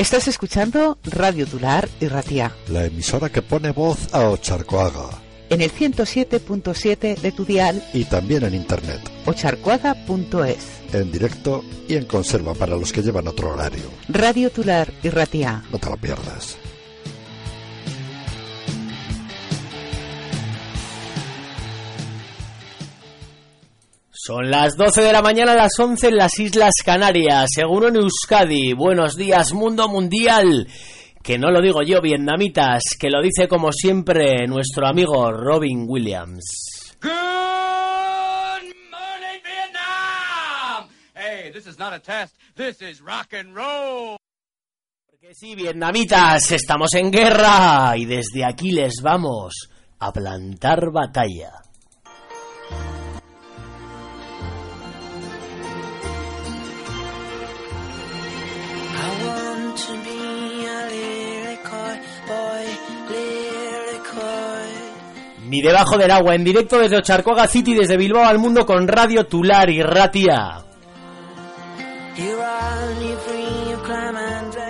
Estás escuchando Radio Tular y Ratia. La emisora que pone voz a Ocharcoaga. En el 107.7 de tu dial. Y también en internet. Ocharcoaga.es. En directo y en conserva para los que llevan otro horario. Radio Tular y Ratia. No te lo pierdas. Son las 12 de la mañana, las 11 en las Islas Canarias, seguro en Euskadi. Buenos días, mundo mundial. Que no lo digo yo, vietnamitas, que lo dice como siempre nuestro amigo Robin Williams. Good morning, Vietnam! Hey, this is not a test, this is rock and roll. Porque sí, vietnamitas, estamos en guerra y desde aquí les vamos a plantar batalla. Ni debajo del agua, en directo desde Ocharcoaga City, desde Bilbao al mundo con Radio Tular y Ratia.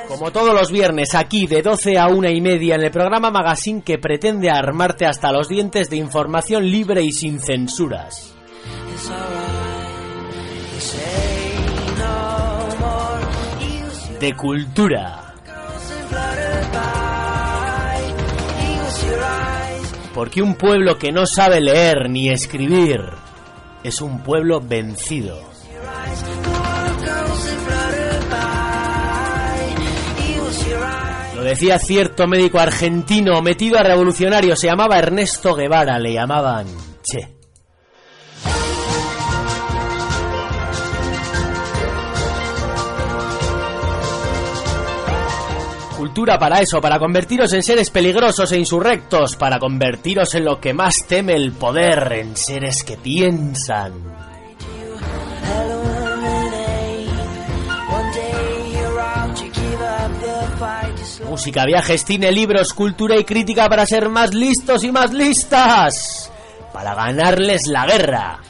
Como todos los viernes, aquí de 12 a una y media en el programa Magazine que pretende armarte hasta los dientes de información libre y sin censuras. De cultura. Porque un pueblo que no sabe leer ni escribir es un pueblo vencido. Lo decía cierto médico argentino metido a revolucionario, se llamaba Ernesto Guevara, le llamaban Che. Cultura para eso, para convertiros en seres peligrosos e insurrectos, para convertiros en lo que más teme el poder, en seres que piensan. Música, viajes, cine, libros, cultura y crítica para ser más listos y más listas. Para ganarles la guerra.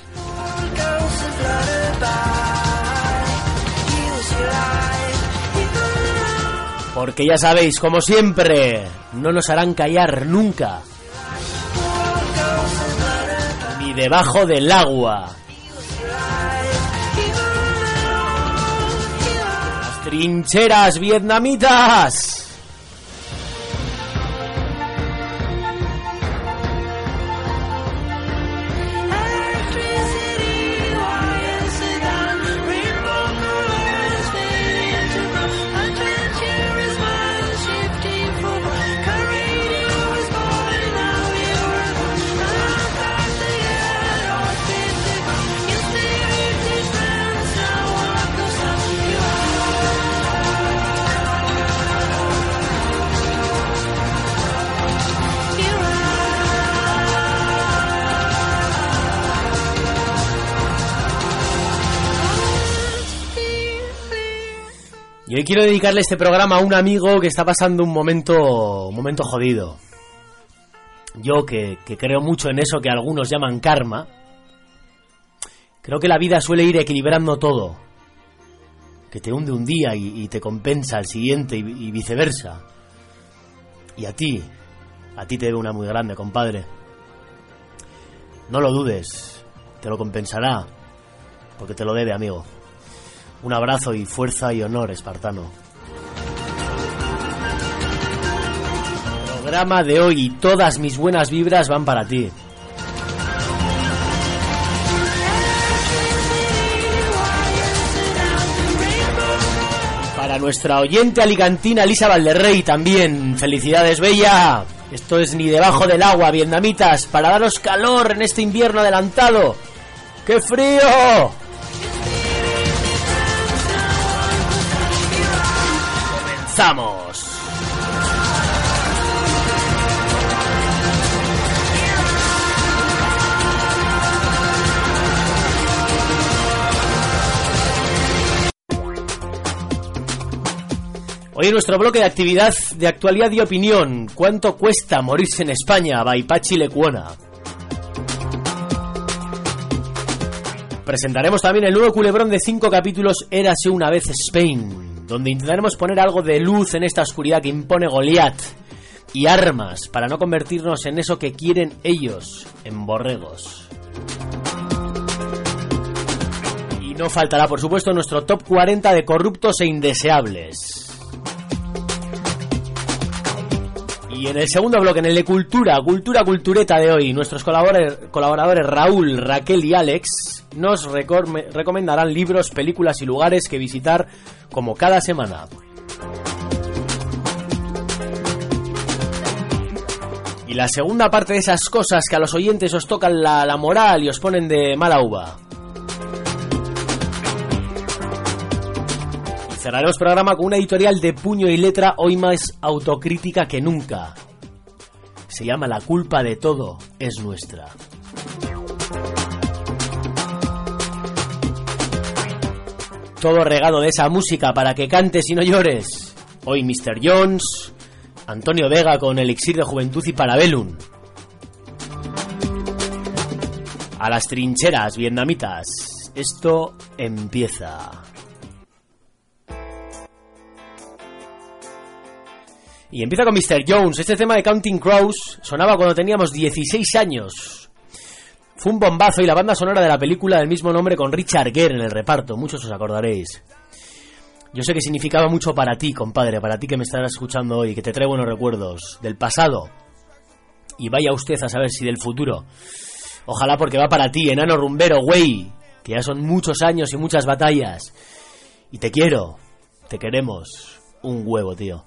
Porque ya sabéis, como siempre, no nos harán callar nunca. Ni debajo del agua. Las trincheras vietnamitas. Y hoy quiero dedicarle este programa a un amigo que está pasando un momento, un momento jodido. Yo que, creo mucho en eso que algunos llaman karma, creo que la vida suele ir equilibrando todo. Que te hunde un día y, te compensa al siguiente y viceversa. Y a ti, a ti te debe una muy grande, compadre. No lo dudes, te lo compensará, porque te lo debe, amigo. Un abrazo y fuerza y honor, espartano. Programa de hoy y todas mis buenas vibras van para ti. Para nuestra oyente alicantina Lisa Valderrey también. Felicidades, Bella. Esto es ni debajo del agua, vietnamitas, para daros calor en este invierno adelantado. ¡Qué frío! ¡Comenzamos! Hoy en nuestro bloque de actividad de actualidad y opinión, ¿cuánto cuesta morirse en España? Baipachi Lecuona. Presentaremos también el nuevo culebrón de cinco capítulos Érase una vez Spain. Donde intentaremos poner algo de luz en esta oscuridad que impone Goliat y armas para no convertirnos en eso que quieren ellos, en borregos. Y no faltará, por supuesto, nuestro top 40 de corruptos e indeseables. Y en el segundo bloque, en el de cultura, cultura cultureta de hoy, nuestros colaboradores, colaboradores Raúl, Raquel y Alex nos recomendarán libros, películas y lugares que visitar como cada semana. Y la segunda parte de esas cosas que a los oyentes os tocan la, moral y os ponen de mala uva. Cerraremos programa con una editorial de puño y letra hoy más autocrítica que nunca. Se llama La culpa de todo es nuestra. Todo regado de esa música para que cantes y no llores. Hoy Mr. Jones, Antonio Vega con Elixir de Juventud y Parabellum. A las trincheras vietnamitas. Esto empieza. Y empieza con Mr. Jones. Este tema de Counting Crows sonaba cuando teníamos 16 años. Fue un bombazo y la banda sonora de la película del mismo nombre con Richard Gere en el reparto. Muchos os acordaréis. Yo sé que significaba mucho para ti, compadre, para ti que me estarás escuchando hoy, que te trae buenos recuerdos del pasado. Y vaya usted a saber si del futuro. Ojalá porque va para ti, enano rumbero, güey, que ya son muchos años y muchas batallas. Y te quiero, te queremos, un huevo, tío.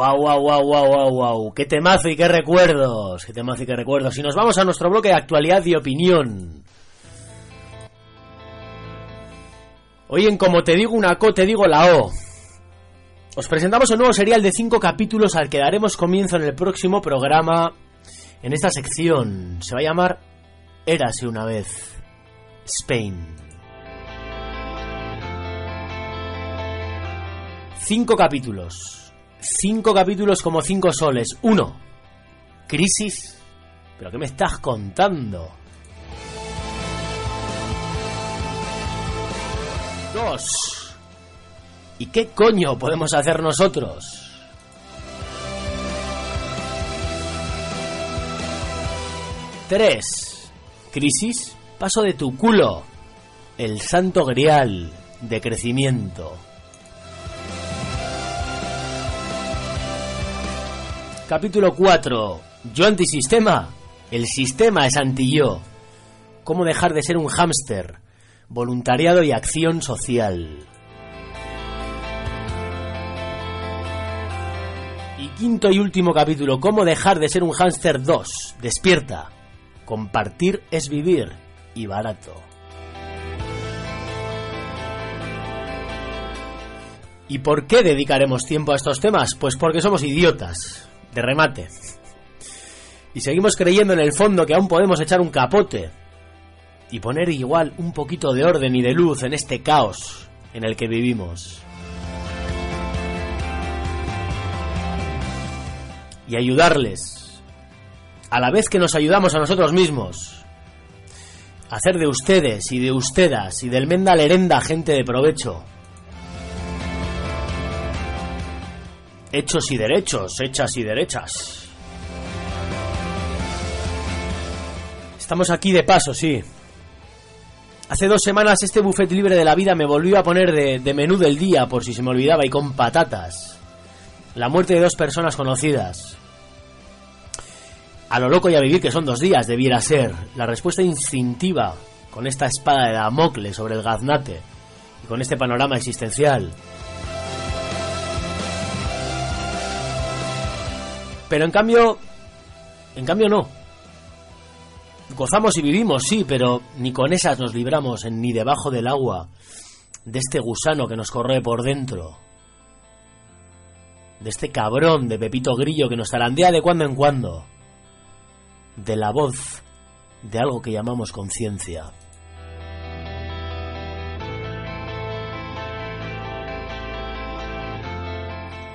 Wow, wow, wow, wow, wow, wow. Qué temazo y qué recuerdos. Qué temazo y qué recuerdos. Y nos vamos a nuestro bloque de actualidad y opinión. Hoy en Como te digo una co, te digo la O. Os presentamos un nuevo serial de cinco capítulos al que daremos comienzo en el próximo programa. En esta sección se va a llamar Érase una vez Spain. Cinco capítulos. Cinco capítulos como cinco soles. Uno. Crisis. ¿Pero qué me estás contando? Dos. ¿Y qué coño podemos hacer nosotros? Tres. Crisis. Paso de tu culo. El santo grial de crecimiento. Capítulo 4. Yo antisistema. El sistema es anti-yo. Cómo dejar de ser un hámster. Voluntariado y acción social. Y quinto y último capítulo. Cómo dejar de ser un hámster 2. Despierta. Compartir es vivir. Y barato. ¿Y por qué dedicaremos tiempo a estos temas? Pues porque somos idiotas de remate. Y seguimos creyendo en el fondo que aún podemos echar un capote y poner igual un poquito de orden y de luz en este caos en el que vivimos. Y ayudarles, a la vez que nos ayudamos a nosotros mismos, a hacer de ustedes y de ustedes y del Menda Lerenda gente de provecho. Hechos y derechos, hechas y derechas. Estamos aquí de paso, sí. Hace dos semanas este buffet libre de la vida me volvió a poner de, menú del día por si se me olvidaba y con patatas. La muerte de dos personas conocidas. A lo loco y a vivir que son dos días debiera ser. La respuesta instintiva con esta espada de Damocles sobre el gaznate y con este panorama existencial. Pero en cambio, en cambio no. Gozamos y vivimos, sí, pero ni con esas nos libramos ni debajo del agua de este gusano que nos corre por dentro. De este cabrón de Pepito Grillo que nos zarandea de cuando en cuando. De la voz de algo que llamamos conciencia.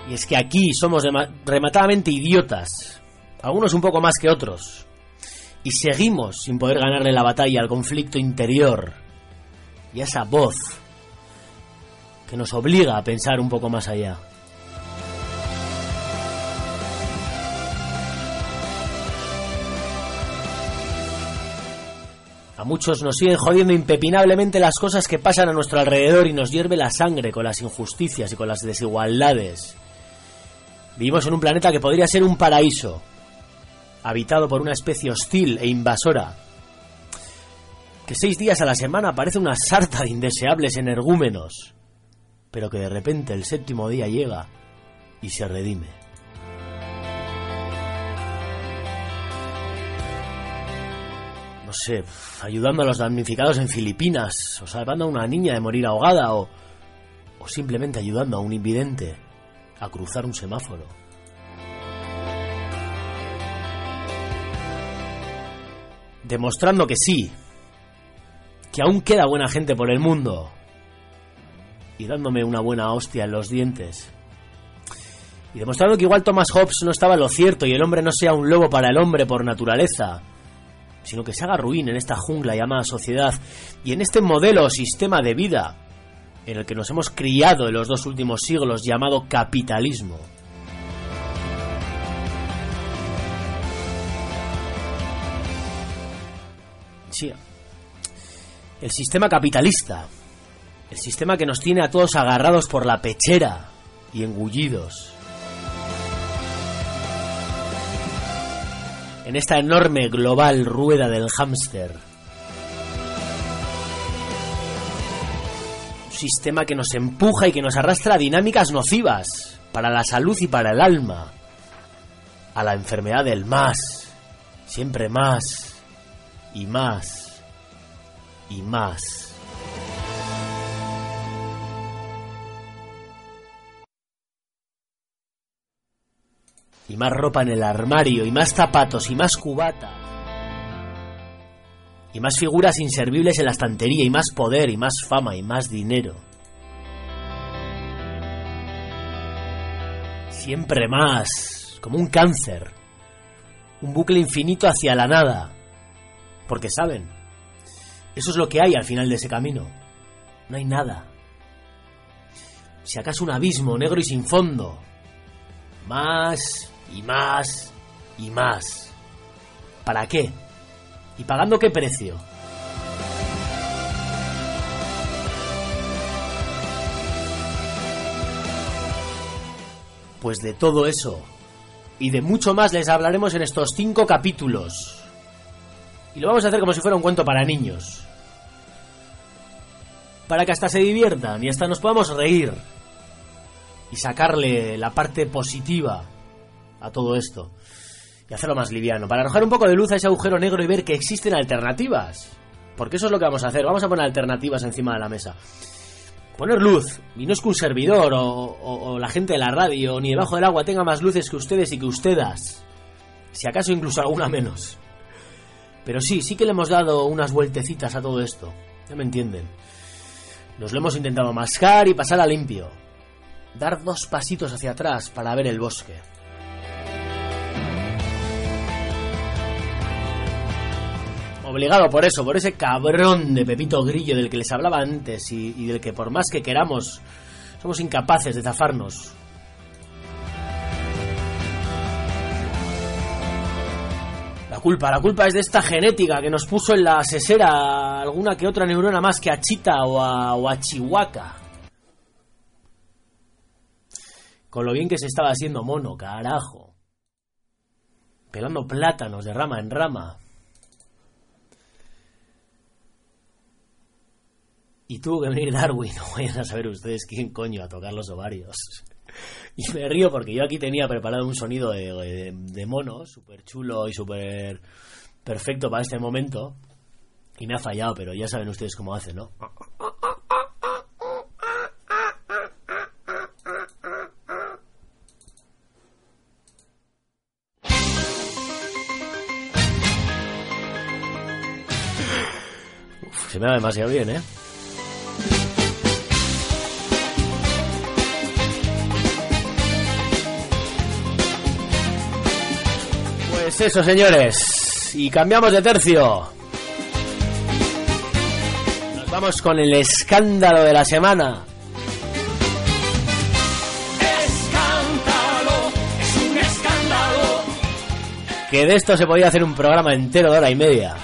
Y es que aquí somos rematadamente idiotas, algunos un poco más que otros, y seguimos sin poder ganarle la batalla al conflicto interior. Y a esa voz que nos obliga a pensar un poco más allá. A muchos nos siguen jodiendo impepinablemente las cosas que pasan a nuestro alrededor y nos hierve la sangre con las injusticias y con las desigualdades Vivimos en un planeta que podría ser un paraíso, habitado por una especie hostil e invasora, que seis días a la semana parece una sarta de indeseables energúmenos, pero que de repente el séptimo día llega y se redime. No sé, ayudando a los damnificados en Filipinas, o salvando a una niña de morir ahogada, o, o simplemente ayudando a un invidente a cruzar un semáforo. Demostrando que sí, que aún queda buena gente por el mundo. Y dándome una buena hostia en los dientes. Y demostrando que igual Thomas Hobbes no estaba en lo cierto y el hombre no sea un lobo para el hombre por naturaleza, sino que se haga ruin en esta jungla llamada sociedad y en este modelo o sistema de vida en el que nos hemos criado en los dos últimos siglos llamado capitalismo. Sí, el sistema capitalista, el sistema que nos tiene a todos agarrados por la pechera y engullidos. En esta enorme global rueda del hámster sistema que nos empuja y que nos arrastra dinámicas nocivas, para la salud y para el alma, a la enfermedad del más, siempre más y más y más. Y más ropa en el armario, y más zapatos, y más cubata. Y más figuras inservibles en la estantería, y más poder, y más fama, y más dinero. Siempre más, como un cáncer. Un bucle infinito hacia la nada. Porque saben, eso es lo que hay al final de ese camino. No hay nada. Si acaso un abismo negro y sin fondo. Más y más y más. ¿Para qué? ¿Y pagando qué precio? Pues de todo eso y de mucho más les hablaremos en estos cinco capítulos. Y lo vamos a hacer como si fuera un cuento para niños. Para que hasta se diviertan y hasta nos podamos reír. Y sacarle la parte positiva a todo esto. Y hacerlo más liviano. Para arrojar un poco de luz a ese agujero negro y ver que existen alternativas. Porque eso es lo que vamos a hacer. Vamos a poner alternativas encima de la mesa. Poner luz. Y no es que un servidor o, la gente de la radio ni debajo del agua tenga más luces que ustedes y que ustedes. Si acaso incluso alguna menos. Pero sí, sí que le hemos dado unas vueltecitas a todo esto. Ya me entienden. Nos lo hemos intentado mascar y pasar a limpio. Dar dos pasitos hacia atrás para ver el bosque. Obligado por eso, por ese cabrón de Pepito Grillo del que les hablaba antes y, del que por más que queramos somos incapaces de zafarnos. La culpa, la culpa es de esta genética que nos puso en la sesera alguna que otra neurona más que a Chita o a, o a Chihuahua. Con lo bien que se estaba haciendo mono, carajo. Pelando plátanos de rama en rama. Y tuvo que venir Darwin, no vayan a saber ustedes quién coño a tocar los ovarios. Y me río porque yo aquí tenía preparado un sonido de, mono, súper chulo y súper perfecto para este momento. Y me ha fallado, pero ya saben ustedes cómo hace, ¿no? Uf, se me da demasiado bien, ¿eh? Eso, señores. Y cambiamos de tercio. Nos vamos con el escándalo de la semana. Escándalo, es un escándalo. Que de esto se podía hacer un programa entero de hora y media.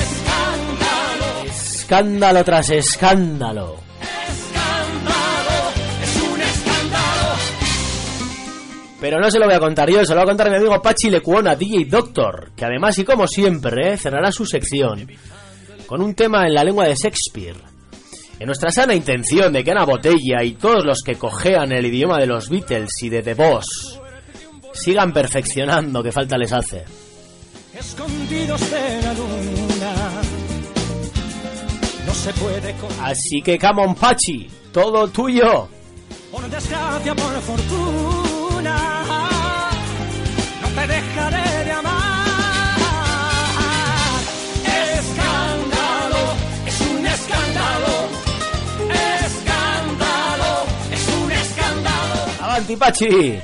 Escándalo, Escándalo tras escándalo, Pero no se lo voy a contar yo, se lo va a contar mi amigo Pachi Lecuona, DJ Doctor, que además y como siempre, eh, cerrará su sección con un tema en la lengua de Shakespeare. En nuestra sana intención de que Ana Botella y todos los que cojean el idioma de los Beatles y de The Boss sigan perfeccionando, que falta les hace. escondidos de la luna. No se puede con Así que come on Pachi, todo tuyo. por desgracia, por fortuna. No te dejaré de amar. Escándalo, es un escándalo. Escándalo, es un escándalo. Avanti Pachi.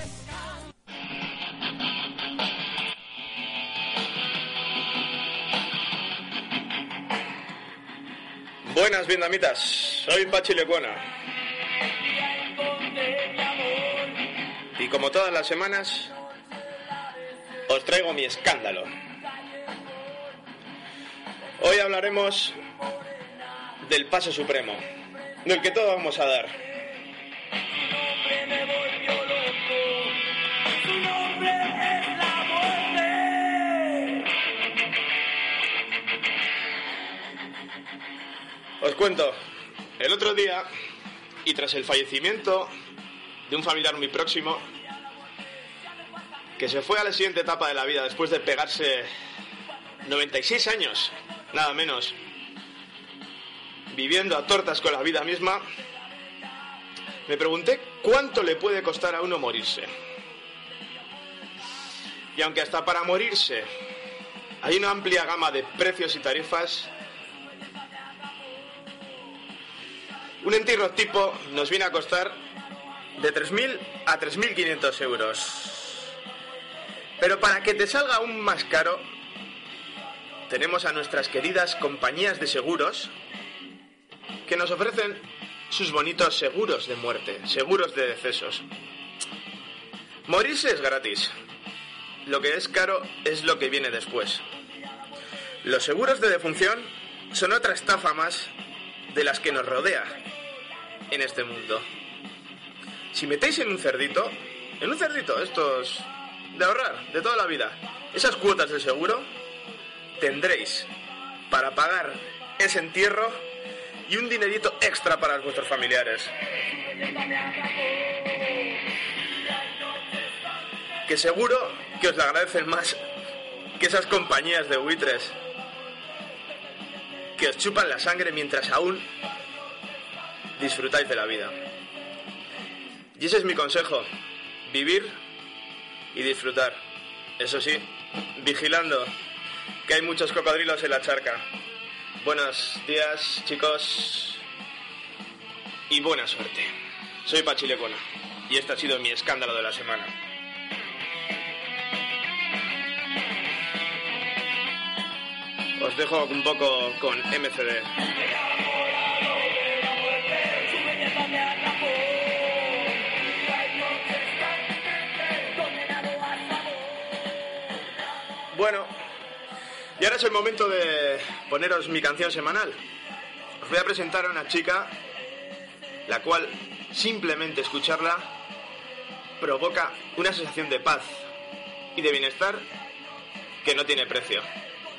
Buenas vietnamitas, soy Pachi Lecuona. Y como todas las semanas, os traigo mi escándalo. Hoy hablaremos del pase supremo, del que todos vamos a dar. Os cuento, el otro día, y tras el fallecimiento de un familiar muy próximo que se fue a la siguiente etapa de la vida después de pegarse 96 años, nada menos, viviendo a tortas con la vida misma, me pregunté cuánto le puede costar a uno morirse. Y aunque hasta para morirse hay una amplia gama de precios y tarifas, un entierro tipo nos viene a costar de 3.000 a 3.500 euros. Pero para que te salga aún más caro, tenemos a nuestras queridas compañías de seguros que nos ofrecen sus bonitos seguros de muerte, seguros de decesos. Morirse es gratis. Lo que es caro es lo que viene después. Los seguros de defunción son otra estafa más de las que nos rodea en este mundo. Si metéis en un cerdito, en un cerdito, estos de ahorrar de toda la vida, esas cuotas de seguro, tendréis para pagar ese entierro y un dinerito extra para vuestros familiares. Que seguro que os agradecen más que esas compañías de buitres que os chupan la sangre mientras aún disfrutáis de la vida. Y ese es mi consejo, vivir y disfrutar. Eso sí, vigilando que hay muchos cocodrilos en la charca. Buenos días, chicos, y buena suerte. Soy Pachilecona y este ha sido mi escándalo de la semana. Os dejo un poco con MCD. Ahora es el momento de poneros mi canción semanal. Os voy a presentar a una chica la cual simplemente escucharla provoca una sensación de paz y de bienestar que no tiene precio.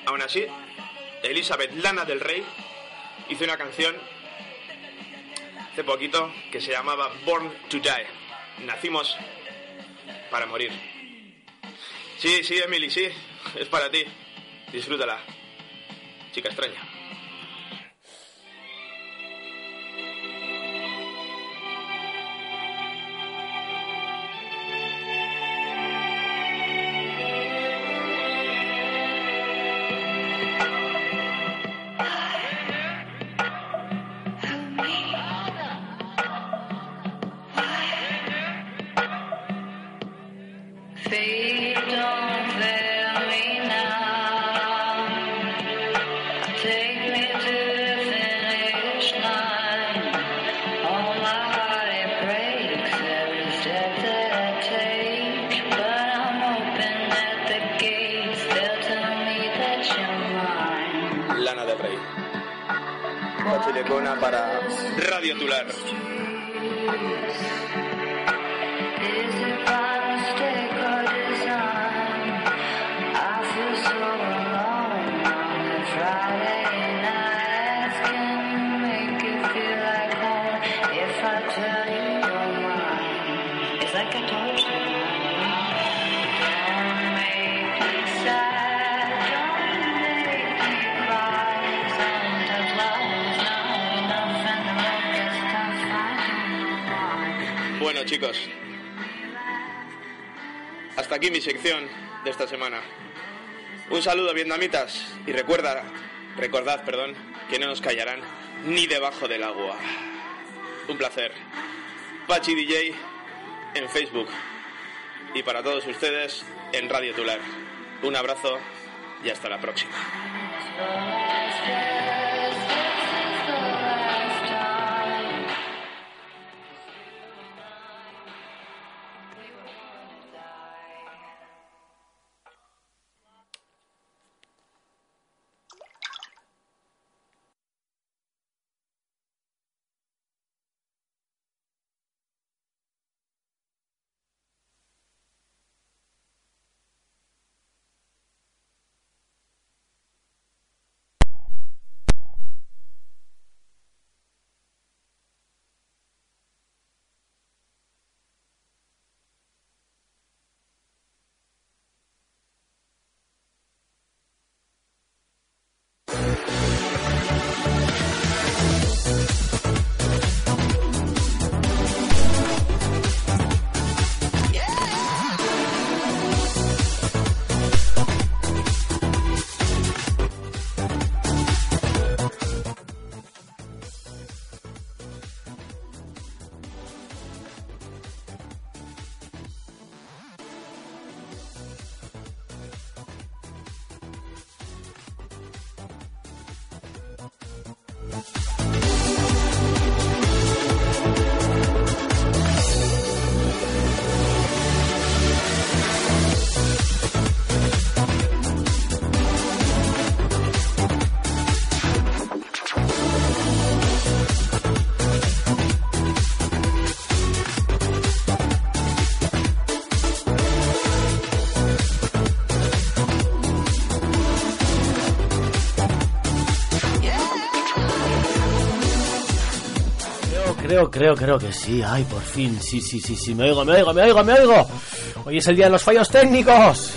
Aún así, Elizabeth Lana del Rey hizo una canción hace poquito que se llamaba Born to Die. Nacimos para morir. Sí, sí, Emily, sí, es para ti. Disfrútala. Chica extraña. Sección de esta semana. Un saludo, vietnamitas. Y recuerda, recordad, perdón, que no nos callarán ni debajo del agua. Un placer. Pachi DJ en Facebook. Y para todos ustedes en Radio Tular. Un abrazo y hasta la próxima. Creo, creo, creo que sí. Ay, por fin. Sí, sí, sí, sí. Me oigo, me oigo, me oigo, me oigo. Hoy es el día de los fallos técnicos.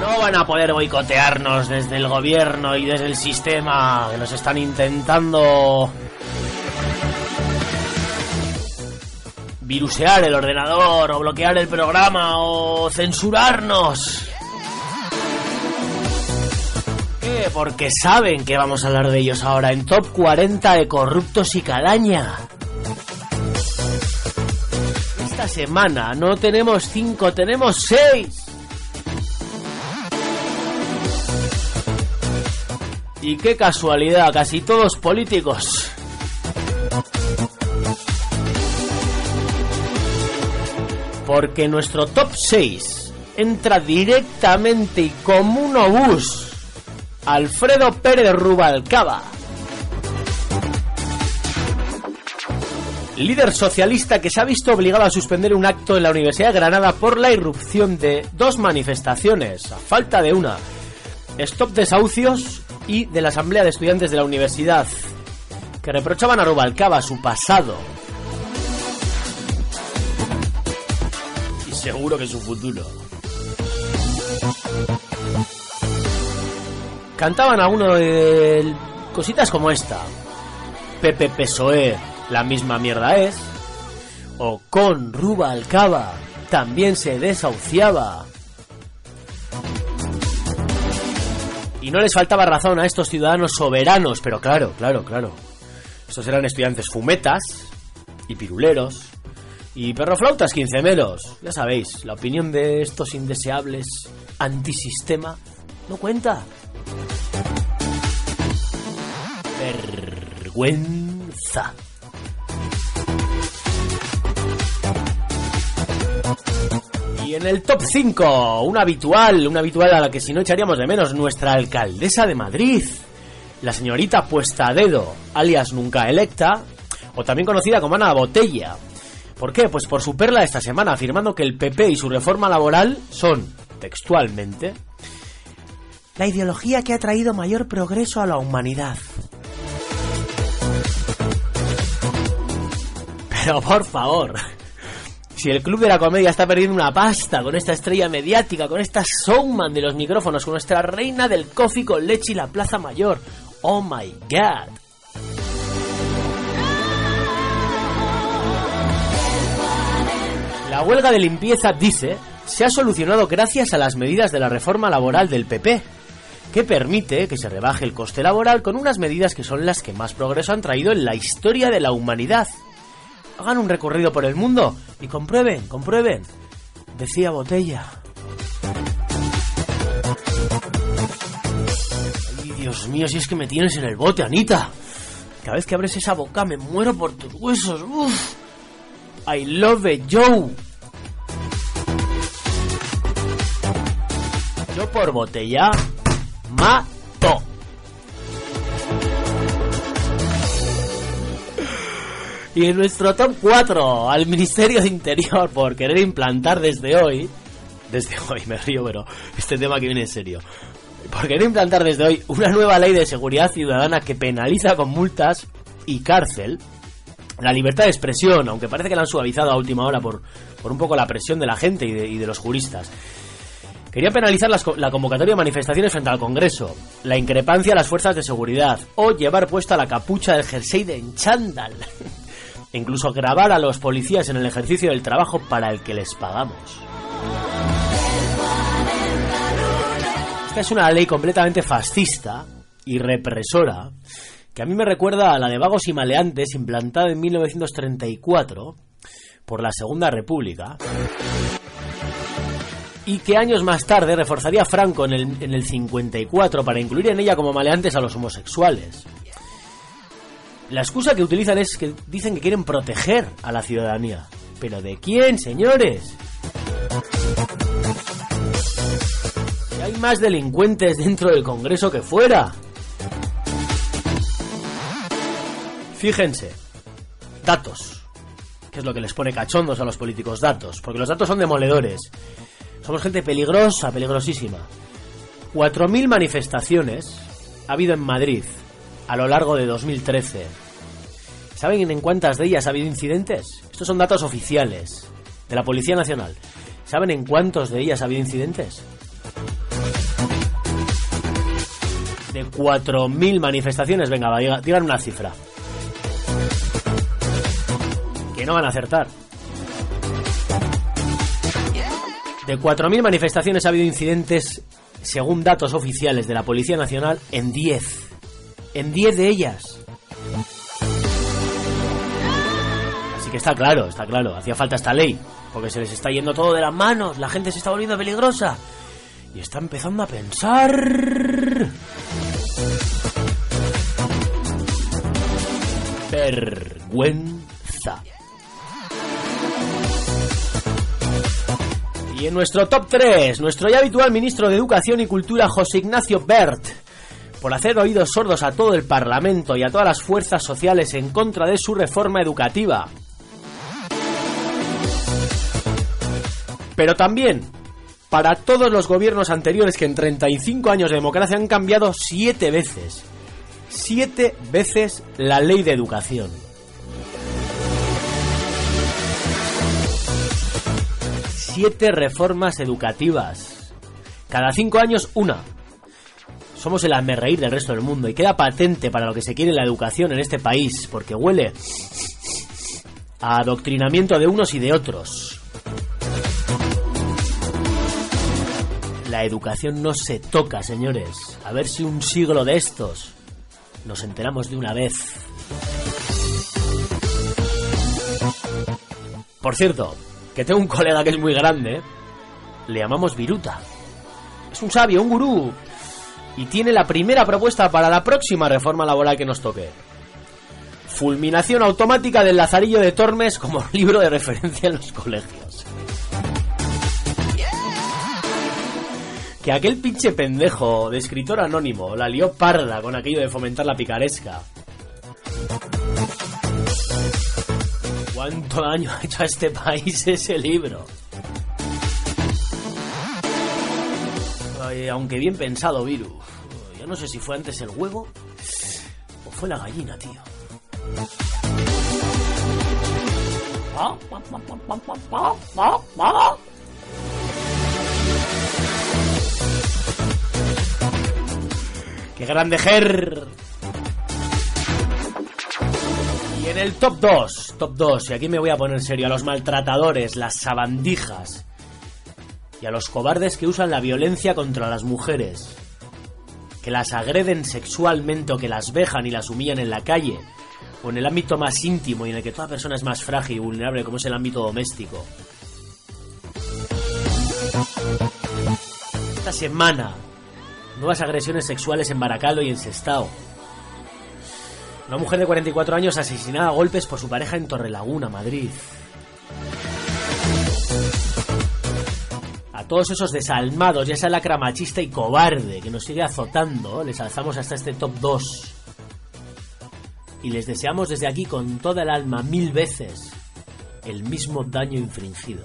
No van a poder boicotearnos desde el gobierno y desde el sistema que nos están intentando virusear el ordenador o bloquear el programa o censurarnos. ¿Qué? Porque saben que vamos a hablar de ellos ahora en Top 40 de Corruptos y Calaña. Esta semana no tenemos 5, tenemos 6. Y qué casualidad, casi todos políticos. Porque nuestro top 6 entra directamente y como un obús Alfredo Pérez Rubalcaba. Líder socialista que se ha visto obligado a suspender un acto en la Universidad de Granada por la irrupción de dos manifestaciones, a falta de una. Stop desahucios y de la Asamblea de Estudiantes de la Universidad, que reprochaban a Rubalcaba su pasado. Y seguro que su futuro. Cantaban a uno de cositas como esta. Pepe PSOE, la misma mierda es. O con Rubalcaba, también se desahuciaba. Y no les faltaba razón a estos ciudadanos soberanos, pero claro, claro, claro. Estos eran estudiantes fumetas y piruleros y perroflautas quincemeros. Ya sabéis, la opinión de estos indeseables antisistema no cuenta. Vergüenza. Y en el top 5, un habitual, un habitual a la que si no echaríamos de menos, nuestra alcaldesa de Madrid, la señorita puesta dedo, alias nunca electa, o también conocida como Ana Botella. ¿Por qué? Pues por su perla esta semana, afirmando que el PP y su reforma laboral son, textualmente, la ideología que ha traído mayor progreso a la humanidad. Pero por favor, si el Club de la Comedia está perdiendo una pasta con esta estrella mediática, con esta showman de los micrófonos, con nuestra reina del coffee con leche y la Plaza Mayor, oh my god. La huelga de limpieza, dice, se ha solucionado gracias a las medidas de la reforma laboral del PP, que permite que se rebaje el coste laboral con unas medidas que son las que más progreso han traído en la historia de la humanidad. Hagan un recorrido por el mundo y comprueben, comprueben, decía Botella. Ay, Dios mío, si es que me tienes en el bote, Anita. Cada vez que abres esa boca me muero por tus huesos. Uf. I love it, Joe. Yo por botella mato. Y en nuestro top 4, al Ministerio de Interior por querer implantar desde hoy, desde hoy me río, pero este tema que viene en serio, por querer implantar desde hoy una nueva ley de seguridad ciudadana que penaliza con multas y cárcel la libertad de expresión, aunque parece que la han suavizado a última hora por, por un poco la presión de la gente y de, los juristas. Quería penalizar la convocatoria de manifestaciones frente al Congreso, la increpancia a las fuerzas de seguridad o llevar puesta la capucha del jersey de chándal. Incluso grabar a los policías en el ejercicio del trabajo para el que les pagamos. Esta es una ley completamente fascista y represora que a mí me recuerda a la de vagos y maleantes implantada en 1934 por la Segunda República y que años más tarde reforzaría Franco en el, en el 54 para incluir en ella como maleantes a los homosexuales. La excusa que utilizan es que dicen que quieren proteger a la ciudadanía. ¿Pero de quién, señores? Si hay más delincuentes dentro del Congreso que fuera. Fíjense, datos. Que es lo que les pone cachondos a los políticos, datos. Porque los datos son demoledores. Somos gente peligrosa, peligrosísima. 4.000 manifestaciones ha habido en Madrid a lo largo de 2013. ¿Saben en cuántas de ellas ha habido incidentes? Estos son datos oficiales de la Policía Nacional. ¿Saben en cuántos de ellas ha habido incidentes? De 4.000 manifestaciones. Venga, va, diga- digan una cifra. Que no van a acertar. De 4.000 manifestaciones ha habido incidentes, según datos oficiales de la Policía Nacional, en 10. En 10 de ellas. Que está claro, está claro. Hacía falta esta ley. Porque se les está yendo todo de las manos. La gente se está volviendo peligrosa. Y está empezando a pensar. Vergüenza. Y en nuestro top 3, nuestro ya habitual ministro de Educación y Cultura, José Ignacio Bert, por hacer oídos sordos a todo el Parlamento y a todas las fuerzas sociales en contra de su reforma educativa. Pero también para todos los gobiernos anteriores que en 35 años de democracia han cambiado siete veces. Siete veces la ley de educación. Siete reformas educativas. Cada cinco años una. Somos el reír del resto del mundo y queda patente para lo que se quiere la educación en este país, porque huele a adoctrinamiento de unos y de otros. La educación no se toca, señores. A ver si un siglo de estos nos enteramos de una vez. Por cierto, que tengo un colega que es muy grande. Le llamamos Viruta. Es un sabio, un gurú. Y tiene la primera propuesta para la próxima reforma laboral que nos toque. Fulminación automática del Lazarillo de Tormes como libro de referencia en los colegios. Que aquel pinche pendejo de escritor anónimo la lió parda con aquello de fomentar la picaresca. ¿Cuánto daño ha hecho a este país ese libro? Aunque bien pensado, Viru. Yo no sé si fue antes el huevo o fue la gallina, tío. ¡Qué grande Ger! Y en el top 2, top 2, y aquí me voy a poner serio, a los maltratadores, las sabandijas y a los cobardes que usan la violencia contra las mujeres, que las agreden sexualmente o que las vejan y las humillan en la calle, o en el ámbito más íntimo y en el que toda persona es más frágil y vulnerable como es el ámbito doméstico. Esta semana, nuevas agresiones sexuales en Baracaldo y en Sestao. Una mujer de 44 años asesinada a golpes por su pareja en Torrelaguna, Madrid. A todos esos desalmados y esa lacra machista y cobarde que nos sigue azotando, les alzamos hasta este top 2. Y les deseamos desde aquí con toda el alma mil veces el mismo daño infringido.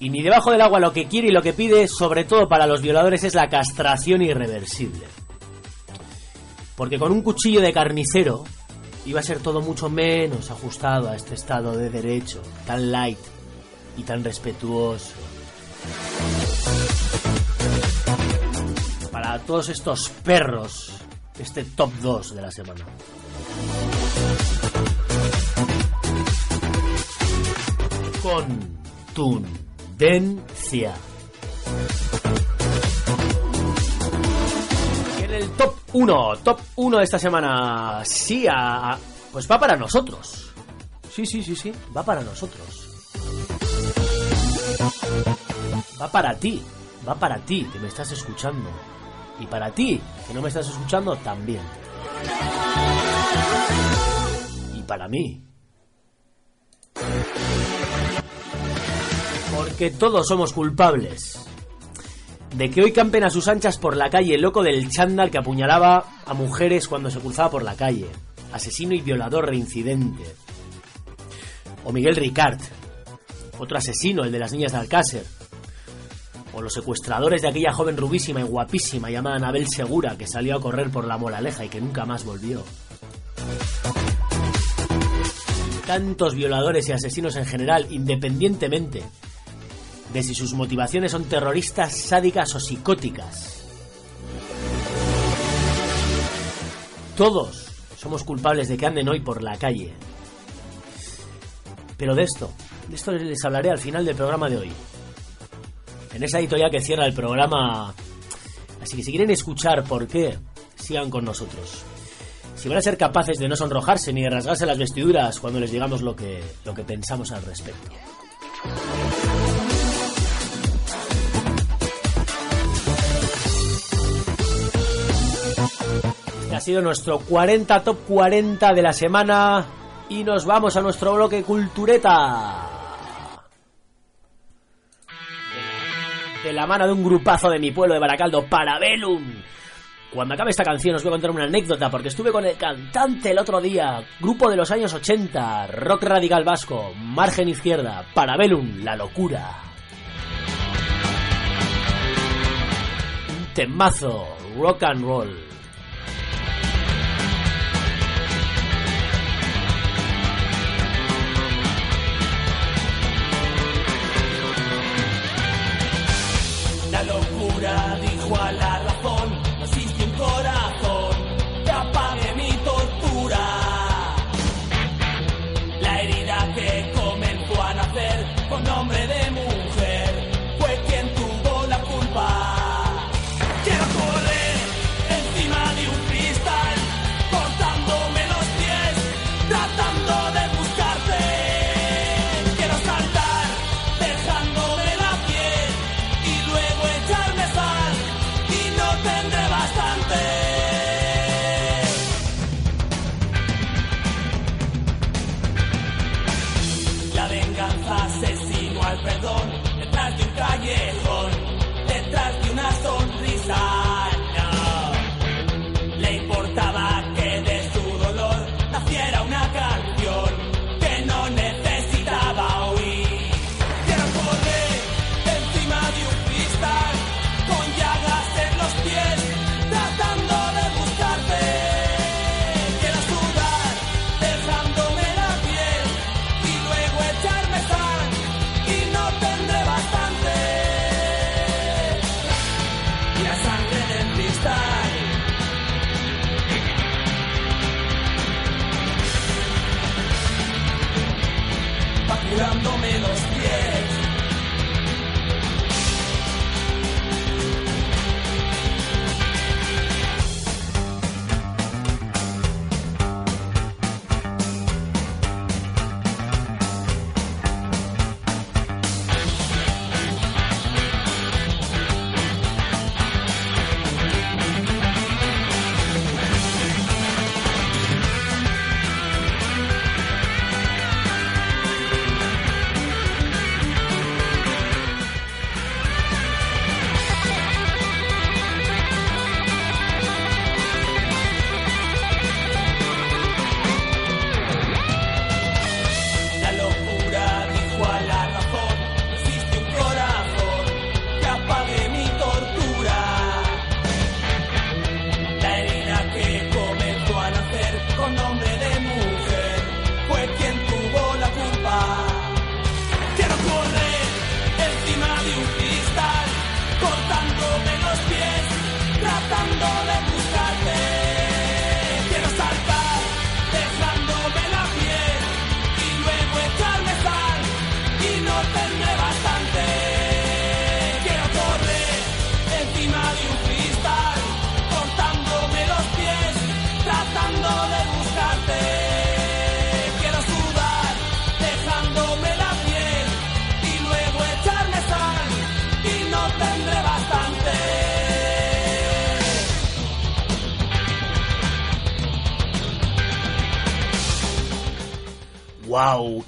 Y ni debajo del agua lo que quiere y lo que pide, sobre todo para los violadores, es la castración irreversible. Porque con un cuchillo de carnicero iba a ser todo mucho menos ajustado a este estado de derecho, tan light y tan respetuoso. Para todos estos perros, este top 2 de la semana. Contundencia. Y en el top 1, top 1 de esta semana, sí, a- a- pues va para nosotros. Sí, sí, sí, sí, va para nosotros. Va para ti, va para ti que me estás escuchando. Y para ti que no me estás escuchando también. Y para mí. Porque todos somos culpables de que hoy campen a sus anchas por la calle el loco del chándal que apuñalaba a mujeres cuando se cruzaba por la calle. Asesino y violador reincidente. O Miguel Ricard, otro asesino, el de las niñas de Alcácer. O los secuestradores de aquella joven rubísima y guapísima llamada Anabel Segura que salió a correr por la moraleja y que nunca más volvió. Tantos violadores y asesinos en general, independientemente de si sus motivaciones son terroristas, sádicas o psicóticas. Todos somos culpables de que anden hoy por la calle. Pero de esto, de esto les hablaré al final del programa de hoy. En esa editorial que cierra el programa. Así que si quieren escuchar por qué, sigan con nosotros. Si van a ser capaces de no sonrojarse ni de rasgarse las vestiduras cuando les digamos lo que, lo que pensamos al respecto. Ha sido nuestro 40 top 40 de la semana y nos vamos a nuestro bloque cultureta. De la mano de un grupazo de mi pueblo de Baracaldo, Parabellum. Cuando acabe esta canción os voy a contar una anécdota porque estuve con el cantante el otro día, grupo de los años 80, rock radical vasco, margen izquierda, Parabellum, la locura. Un temazo, rock and roll. Locura Va curándome los pies.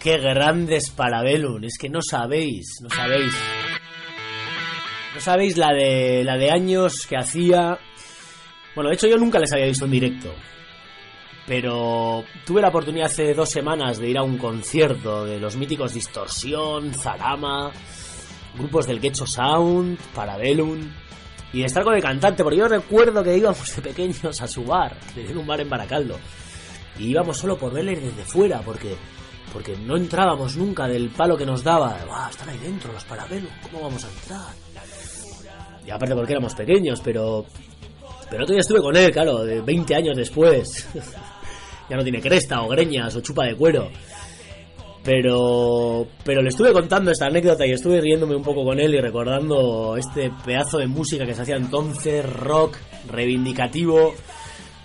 ¡Qué grandes Parabellum! Es que no sabéis, no sabéis. No sabéis la de, la de años que hacía. Bueno, de hecho yo nunca les había visto en directo. Pero tuve la oportunidad hace dos semanas de ir a un concierto de los míticos Distorsión, Zarama. grupos del Getcho Sound, Parabellum y de estar con el cantante, porque yo recuerdo que íbamos de pequeños a su bar, en un bar en Baracaldo, y íbamos solo por verle desde fuera, porque porque no entrábamos nunca del palo que nos daba. ¡Guau, están ahí dentro los Parabellum! ¿Cómo vamos a entrar? Y aparte porque éramos pequeños, pero... Pero día estuve con él, claro, de 20 años después. ya no tiene cresta o greñas o chupa de cuero. Pero, pero le estuve contando esta anécdota y estuve riéndome un poco con él y recordando este pedazo de música que se hacía entonces, rock, reivindicativo,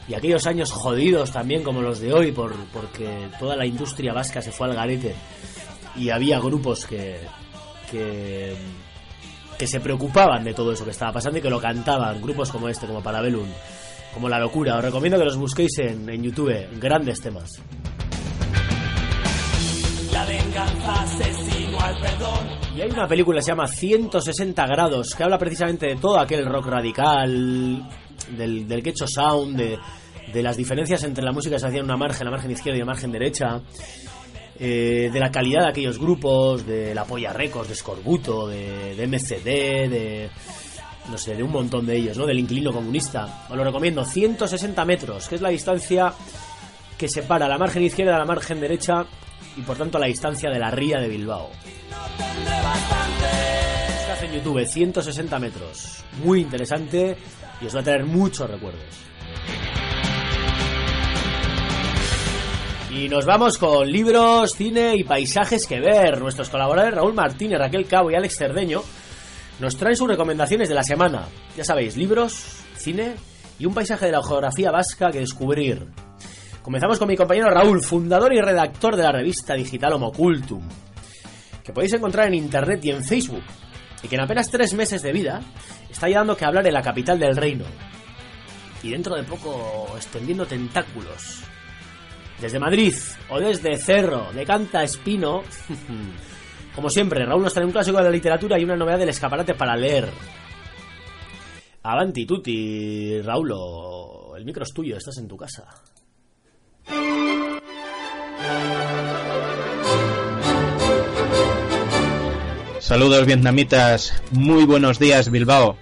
y aquellos años jodidos también como los de hoy, por, porque toda la industria vasca se fue al garete y había grupos que, que, que se preocupaban de todo eso que estaba pasando y que lo cantaban, grupos como este, como Parabellum, como La Locura. Os recomiendo que los busquéis en, en YouTube, grandes temas. La venganza asesino al perdón. Y hay una película que se llama 160 grados, que habla precisamente de todo aquel rock radical, del, del quecho sound, de, de las diferencias entre la música que se hacía en una margen, la margen izquierda y la margen derecha, eh, de la calidad de aquellos grupos, de la Polla Records, de Scorbuto, de, de MCD, de no sé, de un montón de ellos, ¿no? Del inquilino comunista. Os lo recomiendo, 160 metros, que es la distancia que separa la margen izquierda de la margen derecha y por tanto la distancia de la ría de Bilbao. Estás en YouTube, 160 metros. Muy interesante y os va a traer muchos recuerdos. Y nos vamos con libros, cine y paisajes que ver. Nuestros colaboradores Raúl Martínez, Raquel Cabo y Alex Cerdeño nos traen sus recomendaciones de la semana. Ya sabéis, libros, cine y un paisaje de la geografía vasca que descubrir. Comenzamos con mi compañero Raúl, fundador y redactor de la revista digital Homo Cultum, que podéis encontrar en internet y en Facebook, y que en apenas tres meses de vida está ya dando que hablar en la capital del reino. Y dentro de poco extendiendo tentáculos. Desde Madrid o desde Cerro, de Canta Espino. Como siempre, Raúl nos trae un clásico de la literatura y una novedad del escaparate para leer. Avanti, tutti, Raúl, el micro es tuyo, estás en tu casa. Saludos vietnamitas, muy buenos días Bilbao.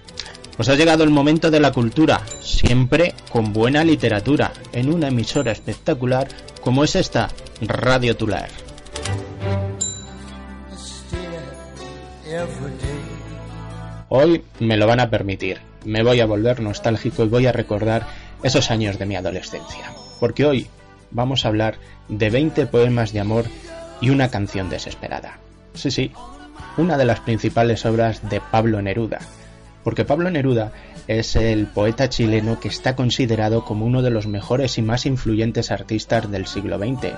Os ha llegado el momento de la cultura, siempre con buena literatura, en una emisora espectacular como es esta, Radio Tular. Hoy me lo van a permitir, me voy a volver nostálgico y voy a recordar esos años de mi adolescencia, porque hoy vamos a hablar de 20 poemas de amor y una canción desesperada. Sí, sí, una de las principales obras de Pablo Neruda, porque Pablo Neruda es el poeta chileno que está considerado como uno de los mejores y más influyentes artistas del siglo XX.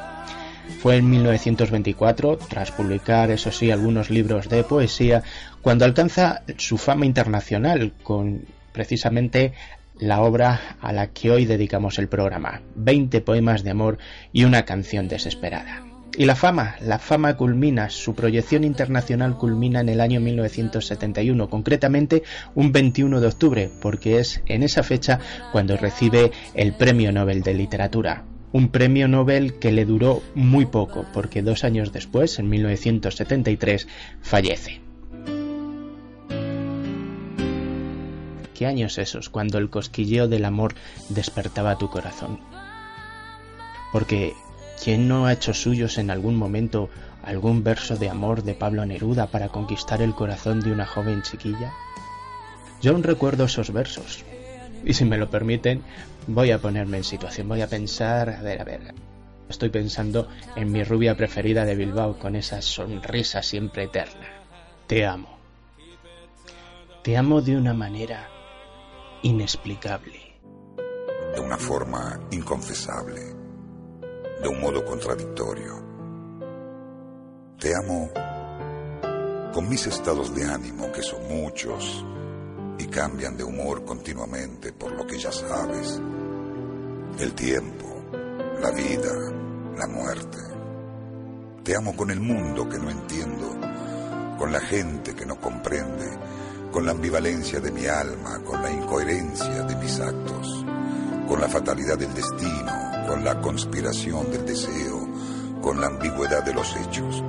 Fue en 1924, tras publicar, eso sí, algunos libros de poesía, cuando alcanza su fama internacional con precisamente la obra a la que hoy dedicamos el programa, 20 poemas de amor y una canción desesperada. Y la fama, la fama culmina, su proyección internacional culmina en el año 1971, concretamente un 21 de octubre, porque es en esa fecha cuando recibe el Premio Nobel de Literatura. Un premio Nobel que le duró muy poco, porque dos años después, en 1973, fallece. ¿Qué años esos cuando el cosquilleo del amor despertaba tu corazón? Porque ¿quién no ha hecho suyos en algún momento algún verso de amor de Pablo Neruda para conquistar el corazón de una joven chiquilla? Yo aún recuerdo esos versos. Y si me lo permiten, voy a ponerme en situación, voy a pensar, a ver, a ver. Estoy pensando en mi rubia preferida de Bilbao con esa sonrisa siempre eterna. Te amo. Te amo de una manera inexplicable. de una forma inconfesable, de un modo contradictorio. Te amo con mis estados de ánimo, que son muchos y cambian de humor continuamente por lo que ya sabes. El tiempo, la vida, la muerte. Te amo con el mundo que no entiendo, con la gente que no comprende, con la ambivalencia de mi alma, con la incoherencia de mis actos, con la fatalidad del destino, con la conspiración del deseo, con la ambigüedad de los hechos.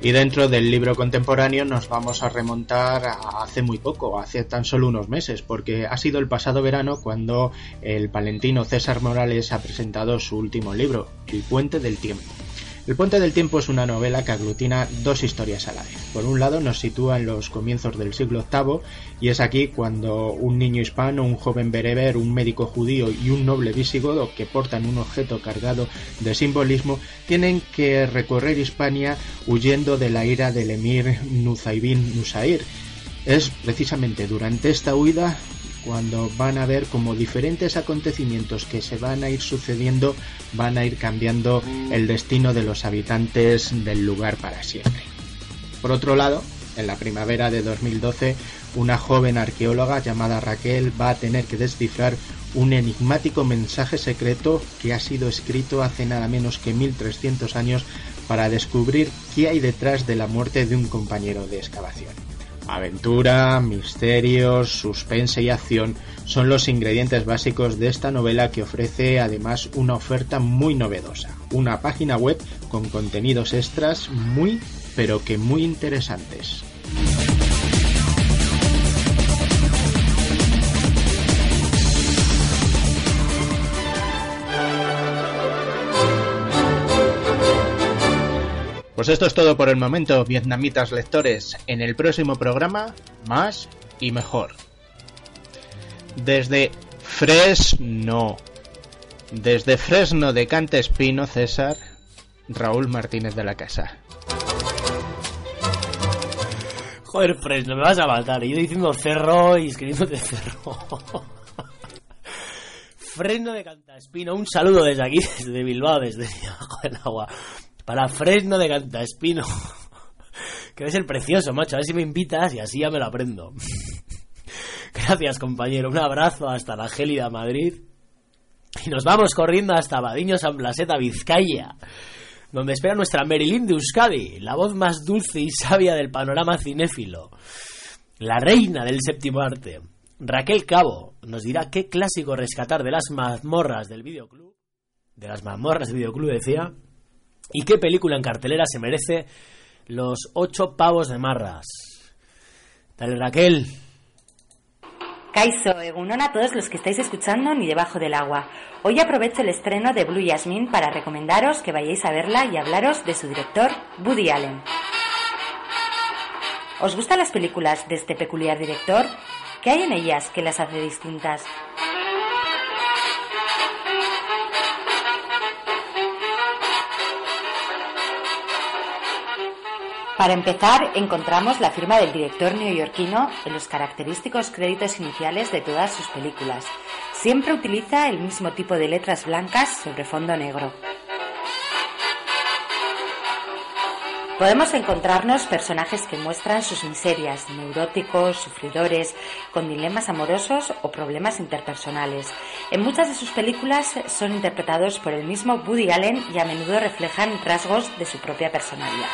Y dentro del libro contemporáneo nos vamos a remontar a hace muy poco, hace tan solo unos meses, porque ha sido el pasado verano cuando el palentino César Morales ha presentado su último libro, El puente del tiempo. El Puente del Tiempo es una novela que aglutina dos historias a la vez. Por un lado nos sitúa en los comienzos del siglo VIII y es aquí cuando un niño hispano, un joven bereber, un médico judío y un noble visigodo que portan un objeto cargado de simbolismo tienen que recorrer Hispania huyendo de la ira del emir Nuzaibin Nusair. Es precisamente durante esta huida cuando van a ver como diferentes acontecimientos que se van a ir sucediendo van a ir cambiando el destino de los habitantes del lugar para siempre. Por otro lado, en la primavera de 2012, una joven arqueóloga llamada Raquel va a tener que descifrar un enigmático mensaje secreto que ha sido escrito hace nada menos que 1300 años para descubrir qué hay detrás de la muerte de un compañero de excavación. Aventura, misterios, suspense y acción son los ingredientes básicos de esta novela que ofrece además una oferta muy novedosa, una página web con contenidos extras muy pero que muy interesantes. Pues esto es todo por el momento, vietnamitas lectores. En el próximo programa, más y mejor. Desde Fresno, desde Fresno de Cante Espino, César, Raúl Martínez de la Casa. Joder, Fresno, me vas a matar. Yo diciendo cerro y escribiéndote cerro. Fresno de Cantaspino, un saludo desde aquí, desde Bilbao, desde del agua. Para Fresno de Cantaspino. Que eres el precioso, macho. A ver si me invitas y así ya me lo aprendo. Gracias, compañero. Un abrazo hasta la gélida Madrid. Y nos vamos corriendo hasta Badiño San Blaseta, Vizcaya, donde espera nuestra Merilín de Euskadi, la voz más dulce y sabia del panorama cinéfilo, la reina del séptimo arte. Raquel Cabo nos dirá qué clásico rescatar de las mazmorras del videoclub, de las mazmorras del videoclub decía, y qué película en cartelera se merece los ocho pavos de marras. Dale Raquel. Kaizo, Egunon a todos los que estáis escuchando Ni debajo del agua. Hoy aprovecho el estreno de Blue Jasmine para recomendaros que vayáis a verla y hablaros de su director, Woody Allen. ¿Os gustan las películas de este peculiar director? ¿Qué hay en ellas que las hace distintas? Para empezar, encontramos la firma del director neoyorquino en los característicos créditos iniciales de todas sus películas. Siempre utiliza el mismo tipo de letras blancas sobre fondo negro. Podemos encontrarnos personajes que muestran sus miserias, neuróticos, sufridores, con dilemas amorosos o problemas interpersonales. En muchas de sus películas son interpretados por el mismo Woody Allen y a menudo reflejan rasgos de su propia personalidad.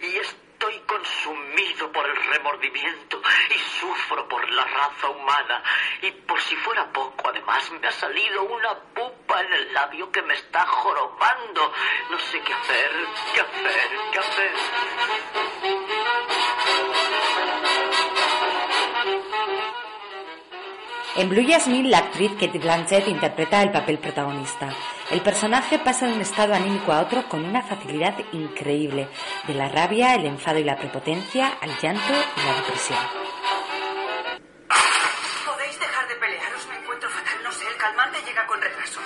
Y estoy consumido por el remordimiento y sufro por la raza humana. Y por si fuera poco, además me ha salido una pupa en el labio que me está jorobando. No sé qué hacer, qué hacer, qué hacer. En Blue Jasmine, la actriz Katie Blanchett interpreta el papel protagonista. El personaje pasa de un estado anímico a otro con una facilidad increíble, de la rabia, el enfado y la prepotencia al llanto y la depresión. ¿Podéis dejar de pelearos? Me encuentro fatal. No sé, el calmante llega con retraso.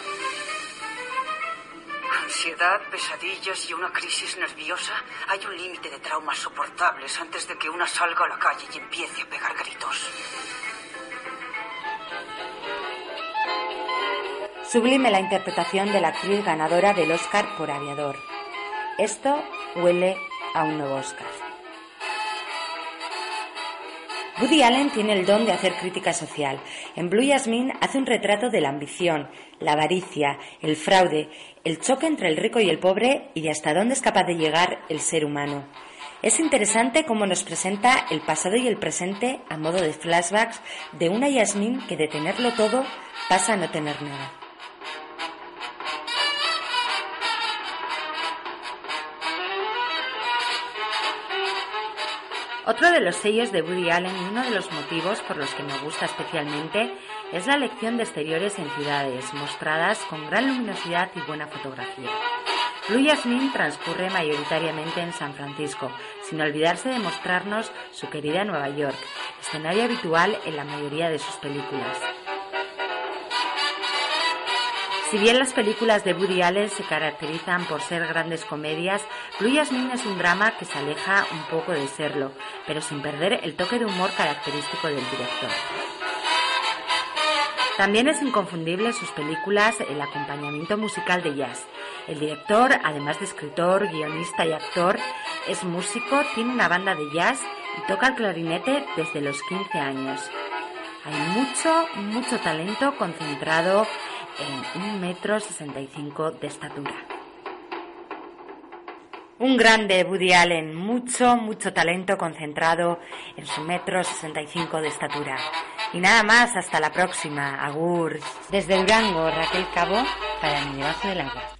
Ansiedad, pesadillas y una crisis nerviosa. Hay un límite de traumas soportables antes de que una salga a la calle y empiece a pegar gritos. Sublime la interpretación de la actriz ganadora del Oscar por Aviador. Esto huele a un nuevo Oscar. Woody Allen tiene el don de hacer crítica social. En Blue Jasmine hace un retrato de la ambición, la avaricia, el fraude, el choque entre el rico y el pobre y de hasta dónde es capaz de llegar el ser humano. Es interesante cómo nos presenta el pasado y el presente a modo de flashbacks de una Yasmín que de tenerlo todo pasa a no tener nada. Otro de los sellos de Woody Allen y uno de los motivos por los que me gusta especialmente es la elección de exteriores en ciudades, mostradas con gran luminosidad y buena fotografía. Blue Jasmine transcurre mayoritariamente en San Francisco, sin olvidarse de mostrarnos su querida Nueva York, escenario habitual en la mayoría de sus películas. Si bien las películas de Woody Allen se caracterizan por ser grandes comedias, Blue Jasmine es un drama que se aleja un poco de serlo, pero sin perder el toque de humor característico del director. También es inconfundible sus películas el acompañamiento musical de jazz. El director, además de escritor, guionista y actor, es músico, tiene una banda de jazz y toca el clarinete desde los 15 años. Hay mucho, mucho talento concentrado en un metro sesenta y cinco de estatura. Un grande Woody Allen, mucho, mucho talento concentrado en su metro sesenta y cinco de estatura. Y nada más, hasta la próxima. Agur. Desde Durango, Raquel Cabo, para mi debajo del agua.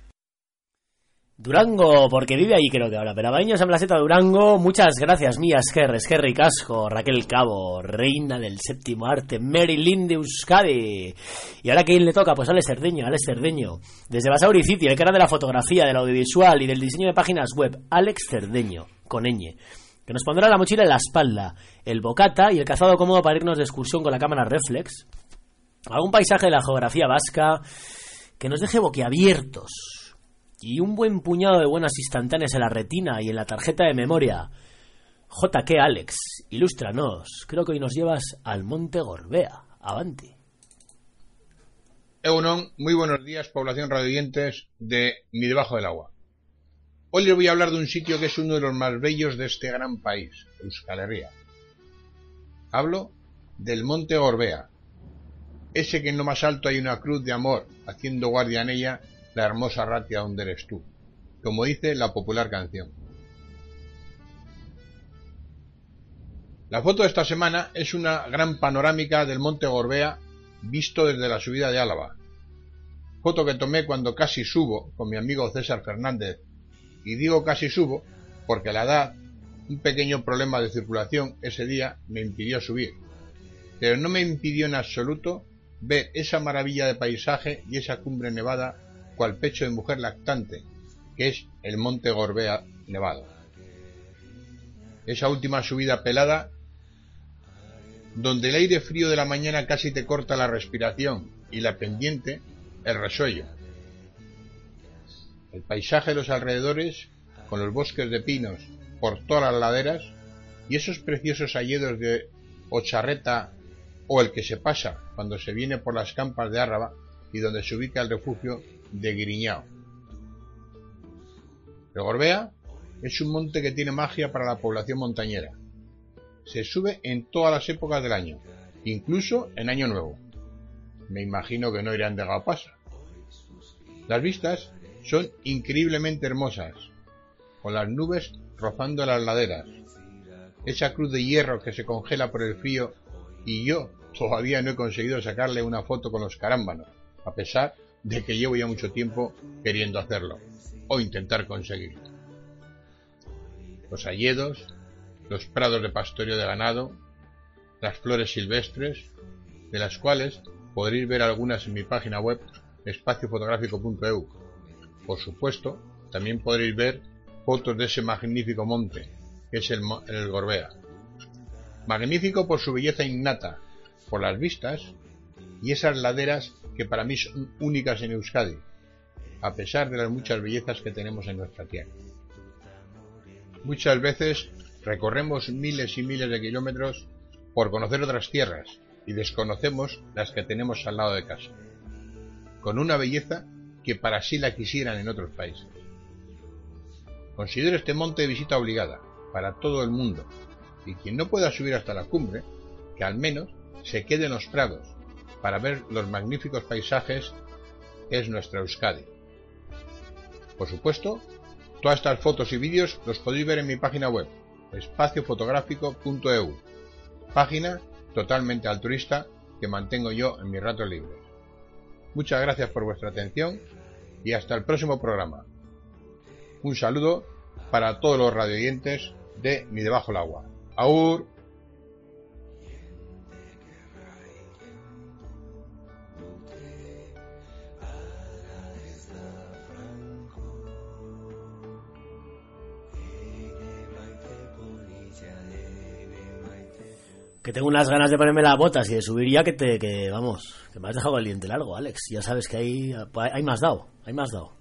Durango, porque vive ahí creo que ahora, pero Baños en Placeta Durango, muchas gracias mías, Ger, Gerry Casco, Raquel Cabo, reina del séptimo arte, Marilyn de Euskadi. Y ahora quién le toca, pues Alex Cerdeño, Alex Cerdeño. Desde Basauri City, el que era de la fotografía, del audiovisual y del diseño de páginas web, Alex Cerdeño, con ñ, que nos pondrá la mochila en la espalda, el bocata y el cazado cómodo para irnos de excursión con la cámara reflex. Algún paisaje de la geografía vasca que nos deje boquiabiertos y un buen puñado de buenas instantáneas en la retina y en la tarjeta de memoria. JK Alex, ilústranos. Creo que hoy nos llevas al Monte Gorbea. Avanti. Eunon, muy buenos días, población radioyentes de Mi Debajo del Agua. Hoy les voy a hablar de un sitio que es uno de los más bellos de este gran país, Euskal Herria. Hablo del Monte Gorbea, ese que en lo más alto hay una cruz de amor haciendo guardia en ella la hermosa ratia donde eres tú, como dice la popular canción. La foto de esta semana es una gran panorámica del Monte Gorbea visto desde la subida de Álava. Foto que tomé cuando casi subo con mi amigo César Fernández. Y digo casi subo porque la edad, un pequeño problema de circulación ese día me impidió subir. Pero no me impidió en absoluto ver esa maravilla de paisaje y esa cumbre nevada cual pecho de mujer lactante, que es el monte Gorbea nevado. Esa última subida pelada, donde el aire frío de la mañana casi te corta la respiración y la pendiente, el resuello. El paisaje de los alrededores, con los bosques de pinos por todas las laderas, y esos preciosos alledos de Ocharreta o el que se pasa cuando se viene por las campas de Árraba y donde se ubica el refugio de Griñao. El Gorbea es un monte que tiene magia para la población montañera. Se sube en todas las épocas del año, incluso en Año Nuevo. Me imagino que no irán de pasa. Las vistas son increíblemente hermosas, con las nubes rozando las laderas, esa cruz de hierro que se congela por el frío y yo todavía no he conseguido sacarle una foto con los carámbanos, a pesar de que llevo ya mucho tiempo queriendo hacerlo o intentar conseguirlo. Los hayedos, los prados de pastoreo de ganado, las flores silvestres, de las cuales podréis ver algunas en mi página web espaciofotográfico.eu. Por supuesto, también podréis ver fotos de ese magnífico monte, que es el, el Gorbea. Magnífico por su belleza innata, por las vistas y esas laderas que para mí son únicas en Euskadi, a pesar de las muchas bellezas que tenemos en nuestra tierra. Muchas veces recorremos miles y miles de kilómetros por conocer otras tierras y desconocemos las que tenemos al lado de casa, con una belleza que para sí la quisieran en otros países. Considero este monte de visita obligada para todo el mundo y quien no pueda subir hasta la cumbre, que al menos se quede en los prados para ver los magníficos paisajes es nuestra Euskadi. Por supuesto, todas estas fotos y vídeos los podéis ver en mi página web, espaciofotográfico.eu, página totalmente altruista que mantengo yo en mis ratos libres. Muchas gracias por vuestra atención y hasta el próximo programa. Un saludo para todos los radioyentes de Mi Debajo el Agua. Aur. Que tengo unas ganas de ponerme las botas y de subir ya que te, que vamos, que me has dejado el diente largo, Alex. Ya sabes que ahí, ahí me has dado, me has dado.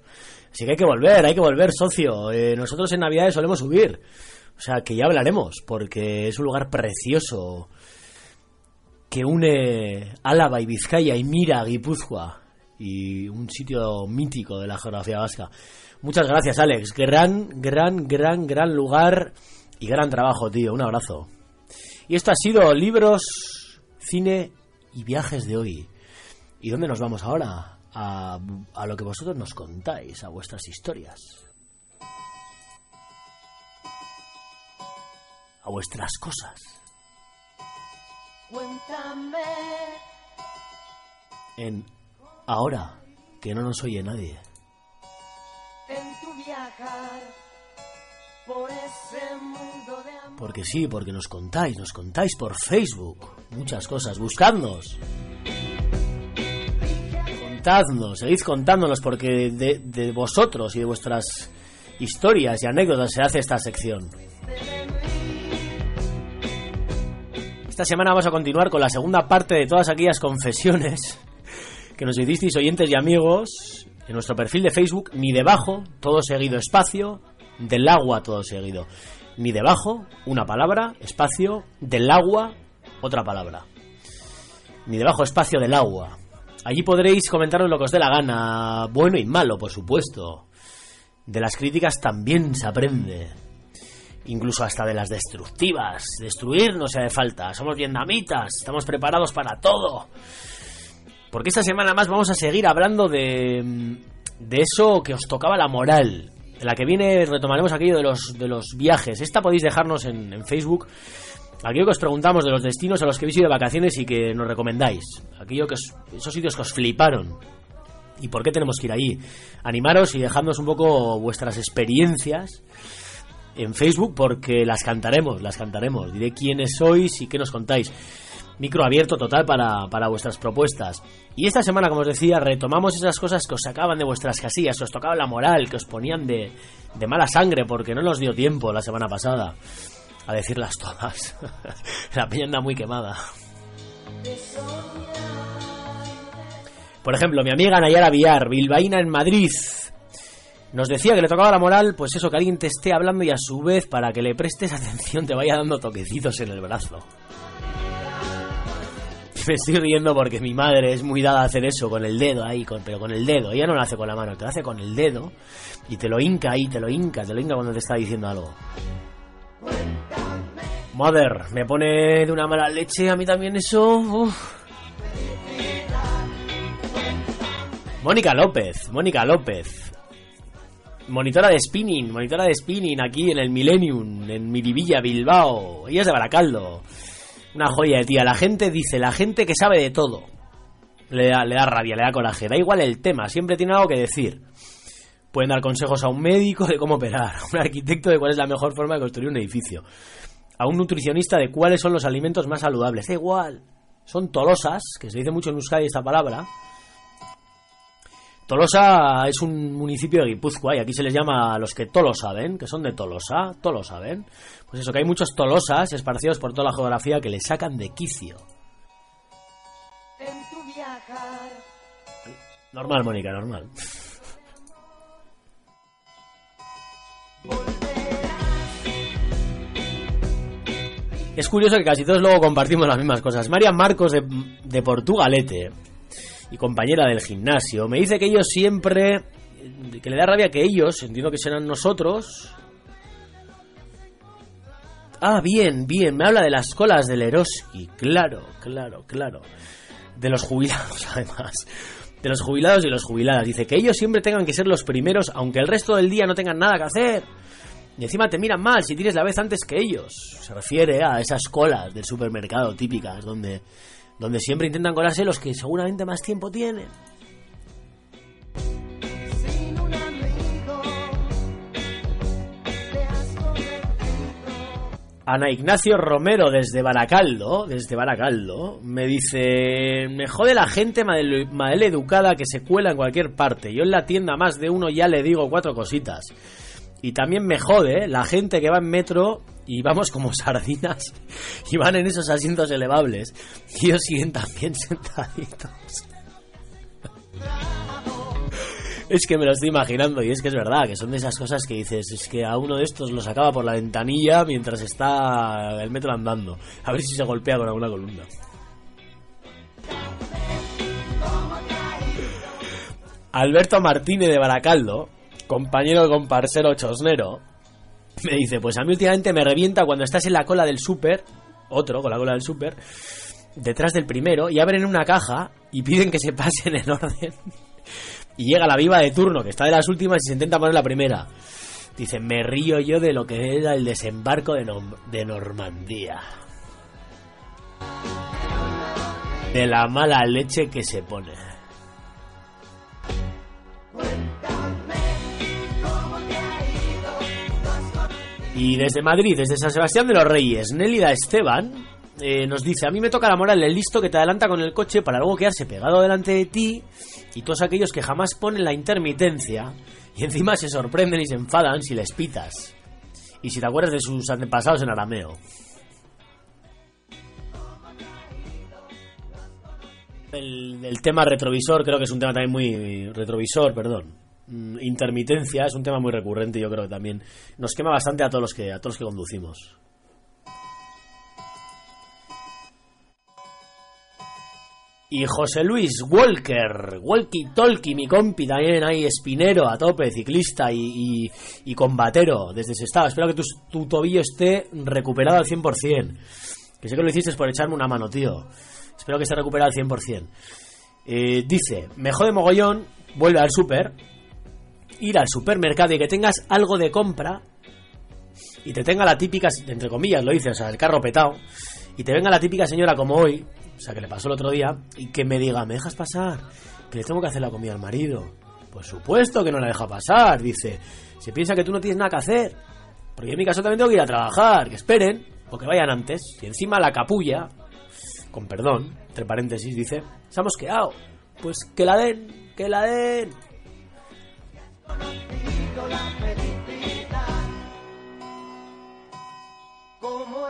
Así que hay que volver, hay que volver, socio. Eh, nosotros en Navidades solemos subir. O sea, que ya hablaremos, porque es un lugar precioso que une Álava y Vizcaya y Mira, Guipúzcoa. Y un sitio mítico de la geografía vasca. Muchas gracias, Alex. Gran, gran, gran, gran lugar y gran trabajo, tío. Un abrazo. Y esto ha sido libros, cine y viajes de hoy. ¿Y dónde nos vamos ahora? A, a lo que vosotros nos contáis, a vuestras historias. A vuestras cosas. Cuéntame. En ahora que no nos oye nadie. En tu viajar Porque sí, porque nos contáis, nos contáis por Facebook. Muchas cosas. Buscadnos. Contadnos, seguid contándonos porque de, vosotros y de vuestras historias y anécdotas se hace esta sección. Esta semana vamos a continuar con la segunda parte de todas aquellas confesiones que nos hicisteis oyentes y amigos en nuestro perfil de Facebook, ni debajo, todo seguido espacio, del agua todo seguido. Ni debajo, una palabra, espacio, del agua, otra palabra. Ni debajo, espacio del agua. Allí podréis comentaros lo que os dé la gana, bueno y malo, por supuesto. De las críticas también se aprende. Incluso hasta de las destructivas. Destruir no se hace falta. Somos vietnamitas, estamos preparados para todo. Porque esta semana más vamos a seguir hablando de, de eso que os tocaba la moral. En la que viene retomaremos aquello de los, de los viajes. Esta podéis dejarnos en, en Facebook. Aquello que os preguntamos de los destinos a los que habéis ido de vacaciones y que nos recomendáis. Aquello que os- esos sitios que os fliparon. ¿Y por qué tenemos que ir ahí? Animaros y dejadnos un poco vuestras experiencias en Facebook porque las cantaremos, las cantaremos. Diré quiénes sois y qué nos contáis. Micro abierto total para, para vuestras propuestas. Y esta semana, como os decía, retomamos esas cosas que os sacaban de vuestras casillas, os tocaba la moral, que os ponían de, de mala sangre porque no nos dio tiempo la semana pasada a decirlas todas. la peña anda muy quemada. Por ejemplo, mi amiga Nayara Villar, bilbaína en Madrid, nos decía que le tocaba la moral, pues eso, que alguien te esté hablando y a su vez, para que le prestes atención, te vaya dando toquecitos en el brazo. Me estoy riendo porque mi madre es muy dada a hacer eso con el dedo ahí, con- pero con el dedo. Ella no lo hace con la mano, te lo hace con el dedo y te lo hinca ahí, te lo hinca, te lo hinca cuando te está diciendo algo. Mother, me pone de una mala leche a mí también eso. uf. Mónica López, Mónica López. Monitora de spinning, monitora de spinning aquí en el Millennium, en Miribilla, Bilbao. Ella es de Baracaldo. Una joya de tía. La gente dice, la gente que sabe de todo. Le da, le da rabia, le da coraje. Da igual el tema, siempre tiene algo que decir. Pueden dar consejos a un médico de cómo operar, a un arquitecto de cuál es la mejor forma de construir un edificio, a un nutricionista de cuáles son los alimentos más saludables. Da igual. Son tolosas, que se dice mucho en Euskadi esta palabra. Tolosa es un municipio de Guipúzcoa y aquí se les llama a los que todo lo saben, que son de Tolosa, todo lo saben. Pues eso, que hay muchos Tolosas esparcidos por toda la geografía que le sacan de quicio. En tu viajar. Normal, Mónica, normal. Es curioso que casi todos luego compartimos las mismas cosas. María Marcos de, de Portugalete y compañera del gimnasio me dice que ellos siempre que le da rabia que ellos, entiendo que serán nosotros. Ah, bien, bien, me habla de las colas del Eroski, claro, claro, claro. De los jubilados, además. De los jubilados y los jubiladas. Dice que ellos siempre tengan que ser los primeros, aunque el resto del día no tengan nada que hacer. Y encima te miran mal si tienes la vez antes que ellos. Se refiere a esas colas del supermercado típicas, donde, donde siempre intentan colarse los que seguramente más tiempo tienen. Ana Ignacio Romero desde Baracaldo, desde Baracaldo, me dice, me jode la gente mal, educada que se cuela en cualquier parte. Yo en la tienda más de uno ya le digo cuatro cositas. Y también me jode la gente que va en metro y vamos como sardinas y van en esos asientos elevables y ellos siguen también sentaditos. Es que me lo estoy imaginando y es que es verdad, que son de esas cosas que dices, es que a uno de estos lo sacaba por la ventanilla mientras está el metro andando. A ver si se golpea con alguna columna. Alberto Martínez de Baracaldo, compañero de comparsero chosnero, me dice, pues a mí últimamente me revienta cuando estás en la cola del súper, otro con la cola del súper, detrás del primero, y abren una caja y piden que se pasen en orden. Y llega la viva de turno, que está de las últimas, y se intenta poner la primera. Dice, me río yo de lo que era el desembarco de, de Normandía. De la mala leche que se pone. Y desde Madrid, desde San Sebastián de los Reyes, Nélida Esteban eh, nos dice, a mí me toca la moral el listo que te adelanta con el coche para luego quedarse pegado delante de ti y todos aquellos que jamás ponen la intermitencia y encima se sorprenden y se enfadan si les pitas. Y si te acuerdas de sus antepasados en arameo. El, el tema retrovisor creo que es un tema también muy... Retrovisor, perdón. Mm, Intermitencia es un tema muy recurrente yo creo que también nos quema bastante a todos los que, a todos los que conducimos. Y José Luis Walker, Walkie Talkie, mi compi también ahí, espinero a tope, ciclista y, y, combatero desde ese estado. Espero que tu, tobillo esté recuperado al 100%. Que sé que lo hiciste por echarme una mano, tío. Espero que esté recuperado al 100%. Eh, dice, me jode mogollón, vuelve al súper, ir al supermercado y que tengas algo de compra y te tenga la típica, entre comillas lo dice, o sea, el carro petado, y te venga la típica señora como hoy, o sea, que le pasó el otro día, y que me diga, ¿me dejas pasar? Que le tengo que hacer la comida al marido. Por supuesto que no la deja pasar, dice. Se piensa que tú no tienes nada que hacer. Porque yo en mi caso también tengo que ir a trabajar, que esperen, o que vayan antes. Y encima la capulla, con perdón, entre paréntesis, dice, se ha mosqueado. Pues que la den, que la den.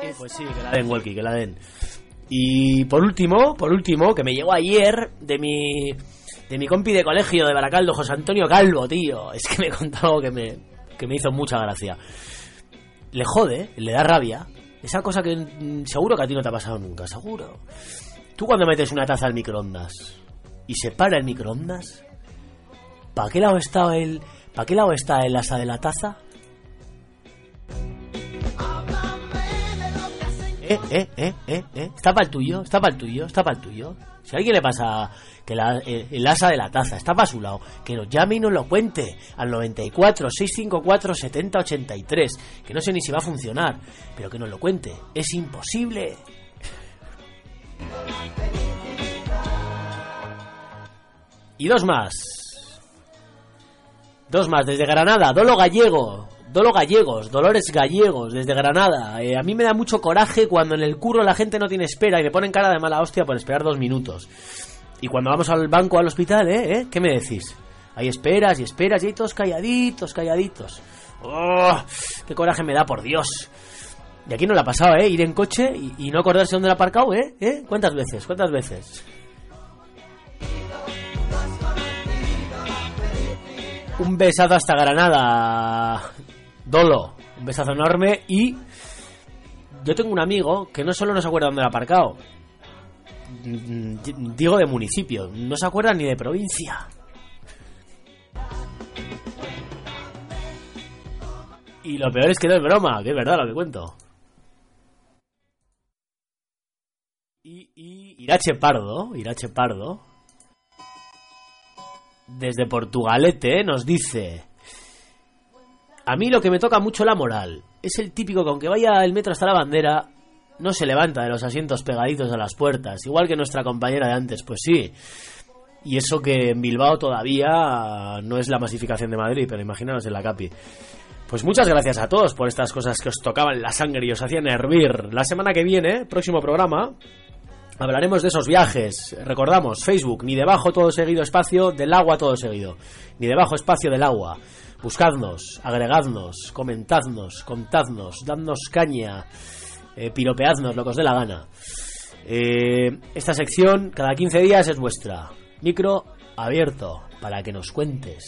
Eh, Pues sí, que la den, Walkie, que la den. Y por último, por último, que me llegó ayer de mi de mi compi de colegio de Baracaldo, José Antonio Calvo, tío. Es que me contó algo que me, que me hizo mucha gracia. Le jode, le da rabia. Esa cosa que mm, seguro que a ti no te ha pasado nunca, seguro. Tú cuando metes una taza al microondas y se para el microondas, ¿para qué lado está el, para qué lado está el asa de la taza? Eh, eh, eh, eh, eh. Está para el tuyo, está para el tuyo, está para el tuyo. Si a alguien le pasa que la- eh, el asa de la taza está para su lado, que nos llame y nos lo cuente al 94 654 70 83. Que no sé ni si va a funcionar, pero que nos lo cuente. Es imposible. Y dos más. Dos más, desde Granada, Dolo Gallego. Dolo Gallegos, Dolores Gallegos, desde Granada. Eh, a mí me da mucho coraje cuando en el curro la gente no tiene espera y me ponen cara de mala hostia por esperar dos minutos. Y cuando vamos al banco, al hospital, ¿eh? ¿Eh? ¿Qué me decís? Hay esperas y esperas y hay todos calladitos, calladitos. ¡Oh! ¡Qué coraje me da, por Dios! Y aquí no la ha pasado, ¿eh? Ir en coche y, y no acordarse dónde la ha aparcado, ¿eh? ¿eh? ¿Cuántas veces? ¿Cuántas veces? Un besazo hasta Granada, Dolo. Un besazo enorme y yo tengo un amigo que no solo no se acuerda dónde ha aparcado, mm, digo de municipio, no se acuerda ni de provincia. Y lo peor es que no es broma, que es verdad lo que cuento. Y, y Irache Pardo, Irache Pardo, desde Portugalete, nos dice... A mí lo que me toca mucho la moral es el típico que aunque vaya el metro hasta la bandera, no se levanta de los asientos pegaditos a las puertas, igual que nuestra compañera de antes, pues sí. Y eso que en Bilbao todavía no es la masificación de Madrid, pero imaginaros en la Capi. Pues muchas gracias a todos por estas cosas que os tocaban la sangre y os hacían hervir. La semana que viene, próximo programa, hablaremos de esos viajes. Recordamos, Facebook, ni debajo todo seguido espacio, del agua todo seguido. Ni debajo espacio del agua. Buscadnos, agregadnos, comentadnos, contadnos, dadnos caña, eh, piropeadnos, lo que os dé la gana. Eh, esta sección cada 15 días es vuestra. Micro abierto para que nos cuentes.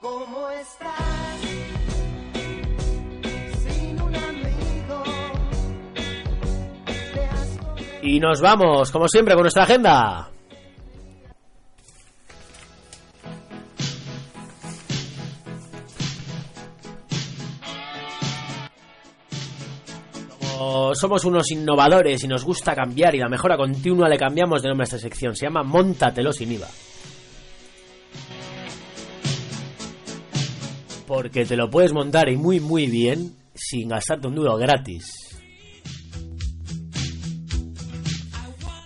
¿Cómo Y nos vamos, como siempre, con nuestra agenda. Somos unos innovadores y nos gusta cambiar y la mejora continua le cambiamos de nombre a esta sección. Se llama Móntatelo sin IVA. Porque te lo puedes montar y muy muy bien sin gastarte un duro gratis.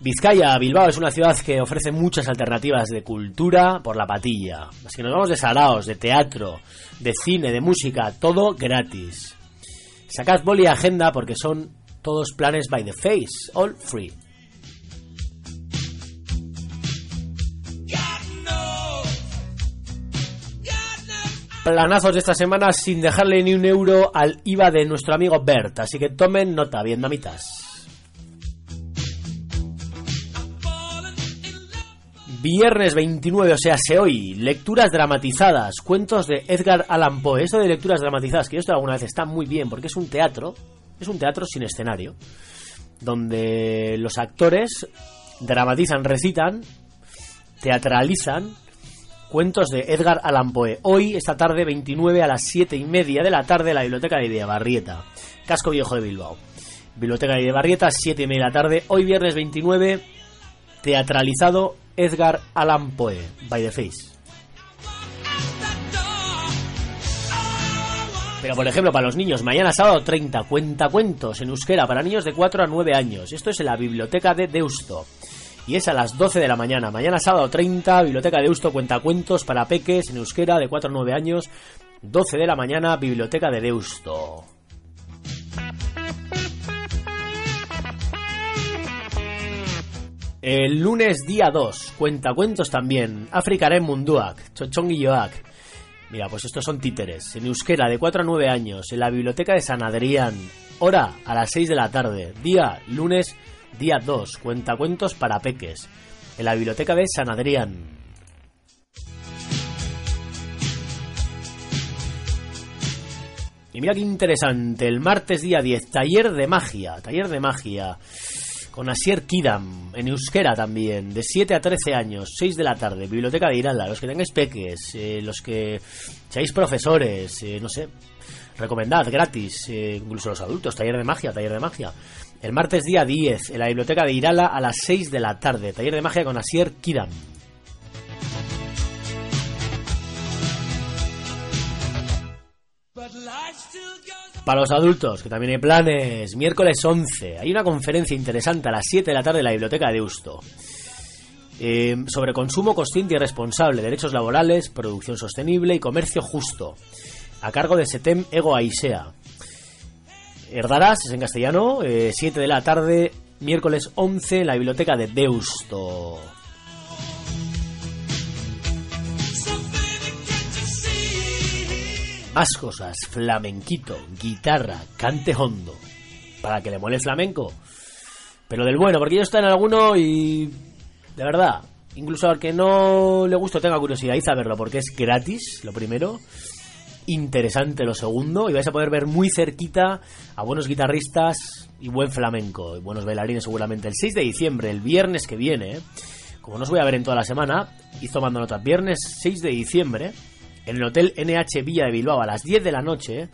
Vizcaya, Bilbao es una ciudad que ofrece muchas alternativas de cultura por la patilla. Así que nos vamos de saraos, de teatro, de cine, de música, todo gratis. Sacad boli y agenda porque son todos planes by the face, all free. Planazos de esta semana sin dejarle ni un euro al IVA de nuestro amigo Bert, así que tomen nota, vietnamitas. Viernes 29, o sea, se hoy, lecturas dramatizadas, cuentos de Edgar Allan Poe. Esto de lecturas dramatizadas, que yo esto alguna vez está muy bien, porque es un teatro, es un teatro sin escenario, donde los actores dramatizan, recitan, teatralizan cuentos de Edgar Allan Poe. Hoy, esta tarde, 29 a las 7 y media de la tarde, la Biblioteca de Barrieta, Casco Viejo de Bilbao. Biblioteca de Barrieta, 7 y media de la tarde. Hoy, viernes 29, teatralizado Edgar Allan Poe, by the face. Pero por ejemplo, para los niños, mañana sábado 30, cuentacuentos en euskera para niños de 4 a 9 años. Esto es en la biblioteca de Deusto. Y es a las 12 de la mañana. Mañana sábado 30, biblioteca de Deusto, cuentacuentos para peques en euskera de 4 a 9 años. 12 de la mañana, biblioteca de Deusto. El lunes día 2, cuentacuentos también, Afrikarem Munduak, Chochonguilloak. Mira, pues estos son títeres, en euskera de 4 a 9 años, en la biblioteca de San Adrián, hora a las 6 de la tarde, día lunes día 2, cuentacuentos para peques, en la biblioteca de San Adrián. Y mira qué interesante, el martes día 10, taller de magia, taller de magia con Asier Kidam, en euskera también, de 7 a 13 años, 6 de la tarde, Biblioteca de Irala, los que tengáis peques, eh, los que seáis profesores, eh, no sé, recomendad, gratis, eh, incluso los adultos, taller de magia, taller de magia. El martes día 10, en la Biblioteca de Irala a las 6 de la tarde, taller de magia con Asier Kidam. Para los adultos, que también hay planes, miércoles 11, hay una conferencia interesante a las 7 de la tarde en la Biblioteca de Deusto. Eh, sobre consumo consciente y responsable, derechos laborales, producción sostenible y comercio justo, a cargo de Setem Ego Aisea. Herdarás, es en castellano, 7 de la tarde, miércoles 11, en la Biblioteca de Deusto. Más cosas, flamenquito, guitarra, cante hondo. Para que le mole flamenco. Pero del bueno, porque yo estoy en alguno y. De verdad, incluso al que no le guste tenga curiosidad, hice a verlo porque es gratis, lo primero. Interesante lo segundo. Y vais a poder ver muy cerquita a buenos guitarristas y buen flamenco. Y buenos bailarines seguramente. El 6 de diciembre, el viernes que viene. Como no os voy a ver en toda la semana, y tomando nota. Viernes 6 de diciembre en el Hotel NH Villa de Bilbao a las 10 de la noche,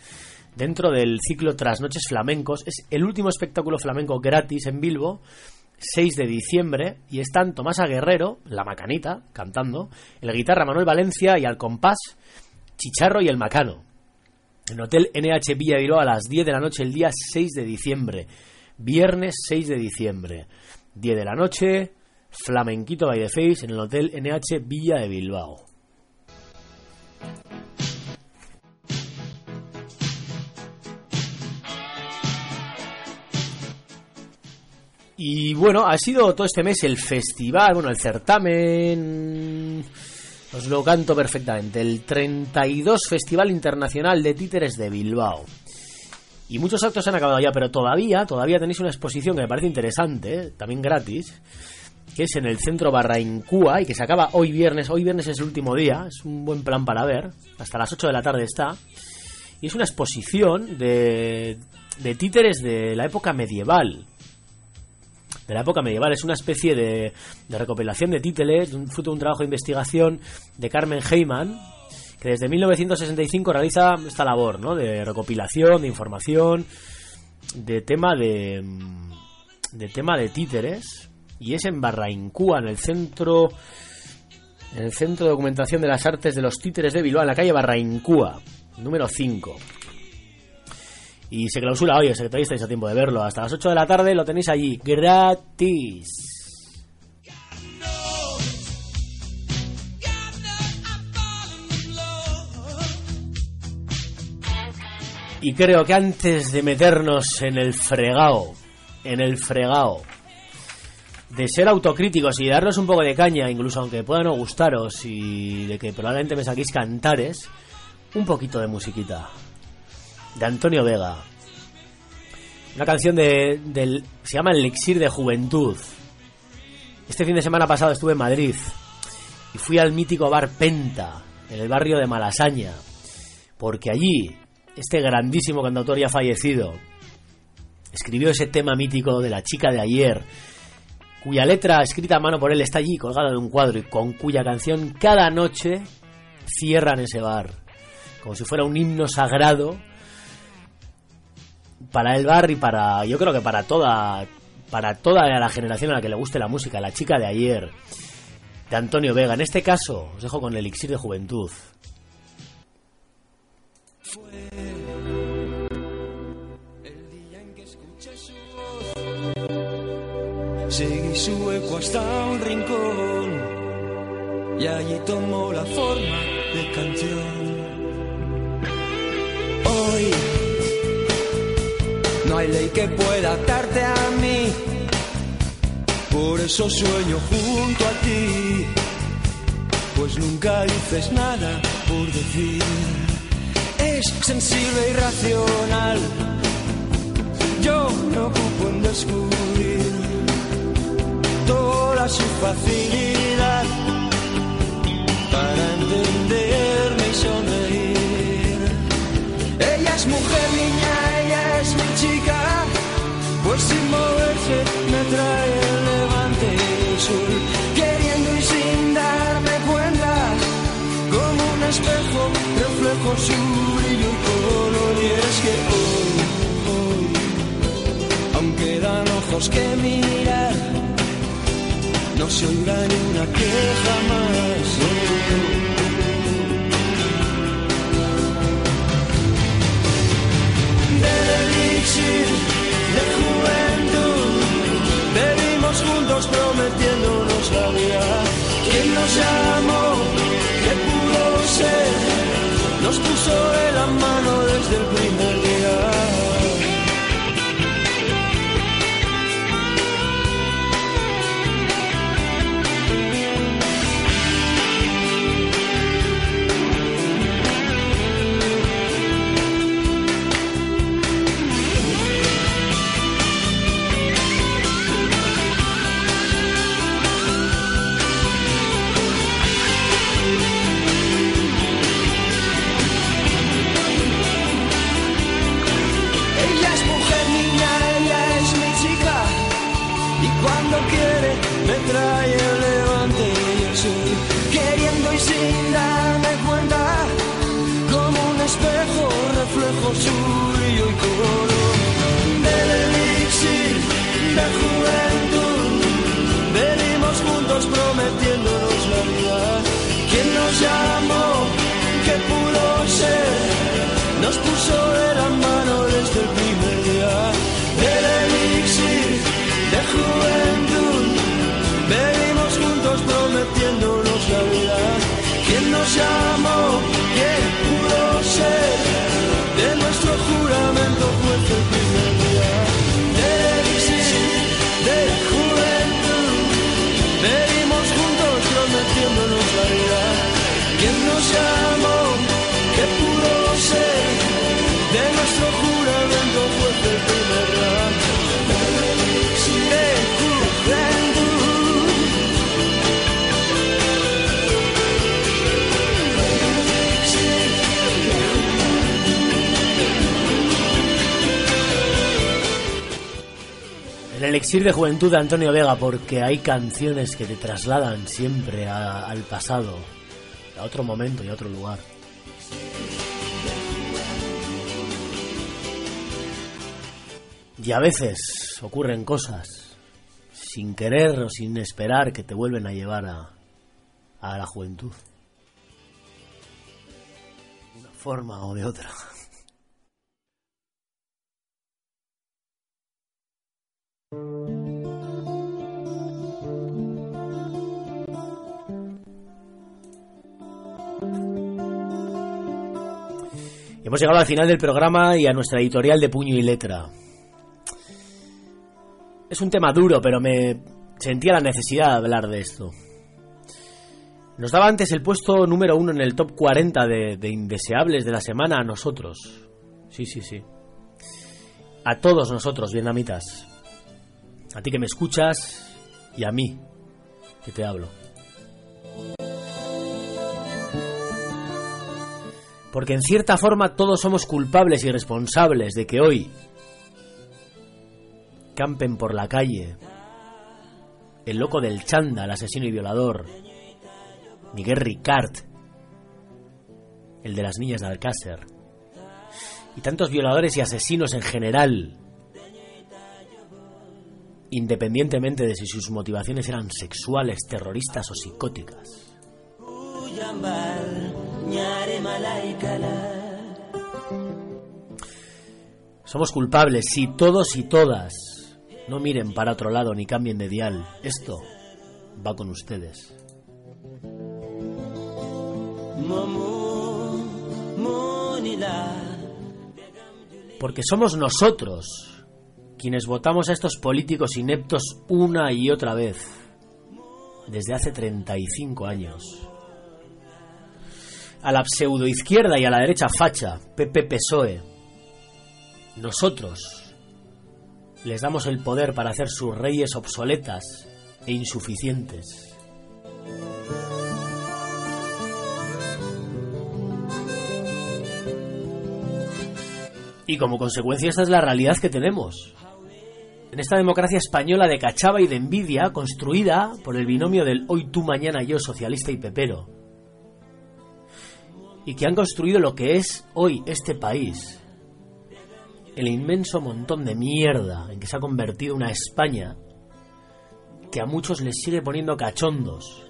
dentro del ciclo Trasnoches Flamencos. Es el último espectáculo flamenco gratis en Bilbo, 6 de diciembre, y están Tomás Guerrero, la macanita, cantando, el guitarra Manuel Valencia y al compás Chicharro y el Macano. En el Hotel NH Villa de Bilbao a las 10 de la noche el día 6 de diciembre. viernes 6 de diciembre, 10 de la noche, flamenquito by the face en el Hotel NH Villa de Bilbao. Y bueno, ha sido todo este mes el festival, bueno, el certamen, os lo canto perfectamente, el 32 Festival Internacional de Títeres de Bilbao. Y muchos actos han acabado ya, pero todavía, todavía tenéis una exposición que me parece interesante, ¿eh? también gratis, que es en el centro Barraincúa y que se acaba hoy viernes. Hoy viernes es el último día, es un buen plan para ver, hasta las 8 de la tarde está. Y es una exposición de, de títeres de la época medieval. De la época medieval, es una especie de, de recopilación de títeres, un fruto de un trabajo de investigación de Carmen Heyman, que desde 1965 realiza esta labor, ¿no? De recopilación, de información, de tema de, de tema de títeres, y es en Barraincúa, en el centro en el Centro de Documentación de las Artes de los Títeres de Bilbao, en la calle Barraincúa, número 5. Y se clausura hoy, o sea que todavía estáis a tiempo de verlo. Hasta las 8 de la tarde lo tenéis allí, gratis. Y creo que antes de meternos en el fregao, en el fregao, de ser autocríticos y darnos un poco de caña, incluso aunque pueda no gustaros y de que probablemente me saquéis cantares, un poquito de musiquita. De Antonio Vega. Una canción de, se llama El Elixir de Juventud. Este fin de semana pasado estuve en Madrid y fui al mítico bar Penta, en el barrio de Malasaña, porque allí este grandísimo cantautor ya fallecido escribió ese tema mítico de la chica de ayer, cuya letra escrita a mano por él está allí colgada de un cuadro y con cuya canción cada noche cierran ese bar, como si fuera un himno sagrado para el bar y para, yo creo que para toda, para toda la generación a la que le guste la música, la chica de ayer, de Antonio Vega. En este caso, os dejo con el elixir de juventud. Seguí su eco hasta un rincón y allí tomó la forma de canción. Hoy no hay ley que pueda atarte a mí, por eso sueño junto a ti, pues nunca dices nada por decir. Es sensible y racional, yo me ocupo en descubrir toda su facilidad para entenderme y sonreír. Ella es mujer, niña, pues sin moverse me trae el levante el sur, queriendo y sin darme cuenta, como un espejo reflejo su brillo color. Y es que hoy, hoy, aunque dan ojos que mirar, no se oirá ni una queja más. Del elixir prometiéndonos la vida. Quien nos llamó, que pudo ser, nos puso de la mano desde el primer sunshine. Elixir de juventud de Antonio Vega, porque hay canciones que te trasladan siempre al pasado, a otro momento y a otro lugar. Y a veces ocurren cosas, sin querer o sin esperar, que te vuelven a llevar a, a la juventud. De una forma o de otra. Hemos llegado al final del programa y a nuestra editorial de puño y letra. Es un tema duro, pero me sentía la necesidad de hablar de esto. Nos daba antes el puesto número uno en el top 40 de, de indeseables de la semana a nosotros. Sí, sí, sí. A todos nosotros, vietnamitas. A ti que me escuchas y a mí que te hablo. Porque en cierta forma todos somos culpables y responsables de que hoy campen por la calle el loco del chanda, el asesino y violador, Miguel Ricard, el de las niñas de Alcácer, y tantos violadores y asesinos en general, independientemente de si sus motivaciones eran sexuales, terroristas o psicóticas. Somos culpables si todos y todas no miren para otro lado ni cambien de dial. Esto va con ustedes. Porque somos nosotros quienes votamos a estos políticos ineptos una y otra vez, desde hace 35 años. A la pseudoizquierda y a la derecha facha, PP PSOE, nosotros les damos el poder para hacer sus reyes obsoletas e insuficientes. Y como consecuencia esta es la realidad que tenemos. En esta democracia española de cachava y de envidia, construida por el binomio del hoy tú, mañana yo, socialista y pepero, y que han construido lo que es hoy este país, el inmenso montón de mierda en que se ha convertido una España que a muchos les sigue poniendo cachondos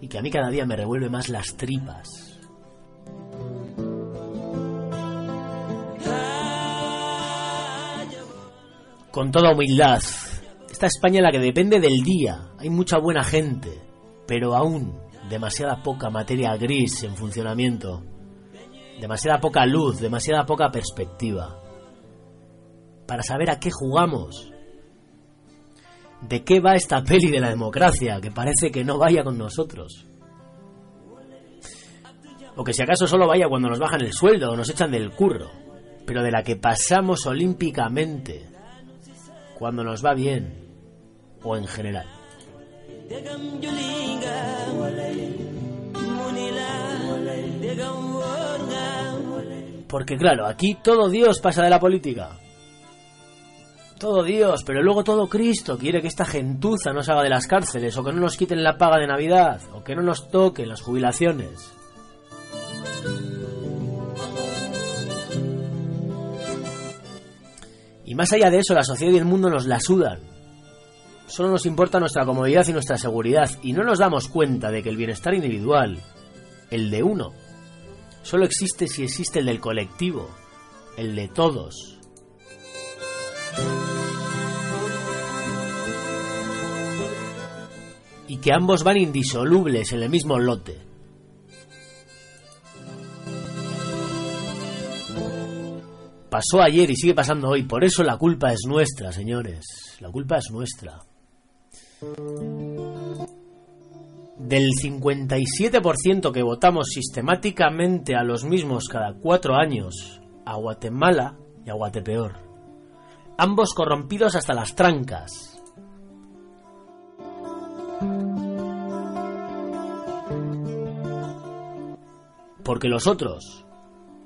y que a mí cada día me revuelve más las tripas. Con toda humildad, esta España en la que depende del día, hay mucha buena gente, pero aún demasiada poca materia gris en funcionamiento, demasiada poca luz, demasiada poca perspectiva, para saber a qué jugamos, de qué va esta peli de la democracia, que parece que no vaya con nosotros. O que si acaso solo vaya cuando nos bajan el sueldo o nos echan del curro, pero de la que pasamos olímpicamente cuando nos va bien o en general. Porque claro, aquí todo Dios pasa de la política. Todo Dios, pero luego todo Cristo quiere que esta gentuza nos haga de las cárceles, o que no nos quiten la paga de Navidad, o que no nos toquen las jubilaciones. Y más allá de eso, la sociedad y el mundo nos la sudan. Solo nos importa nuestra comodidad y nuestra seguridad, y no nos damos cuenta de que el bienestar individual, el de uno, solo existe si existe el del colectivo, el de todos. Y que ambos van indisolubles en el mismo lote. Pasó ayer y sigue pasando hoy, por eso la culpa es nuestra, señores. La culpa es nuestra. Del 57% que votamos sistemáticamente a los mismos cada cuatro años, a Guatemala y a Guatepeor. Ambos corrompidos hasta las trancas. Porque los otros,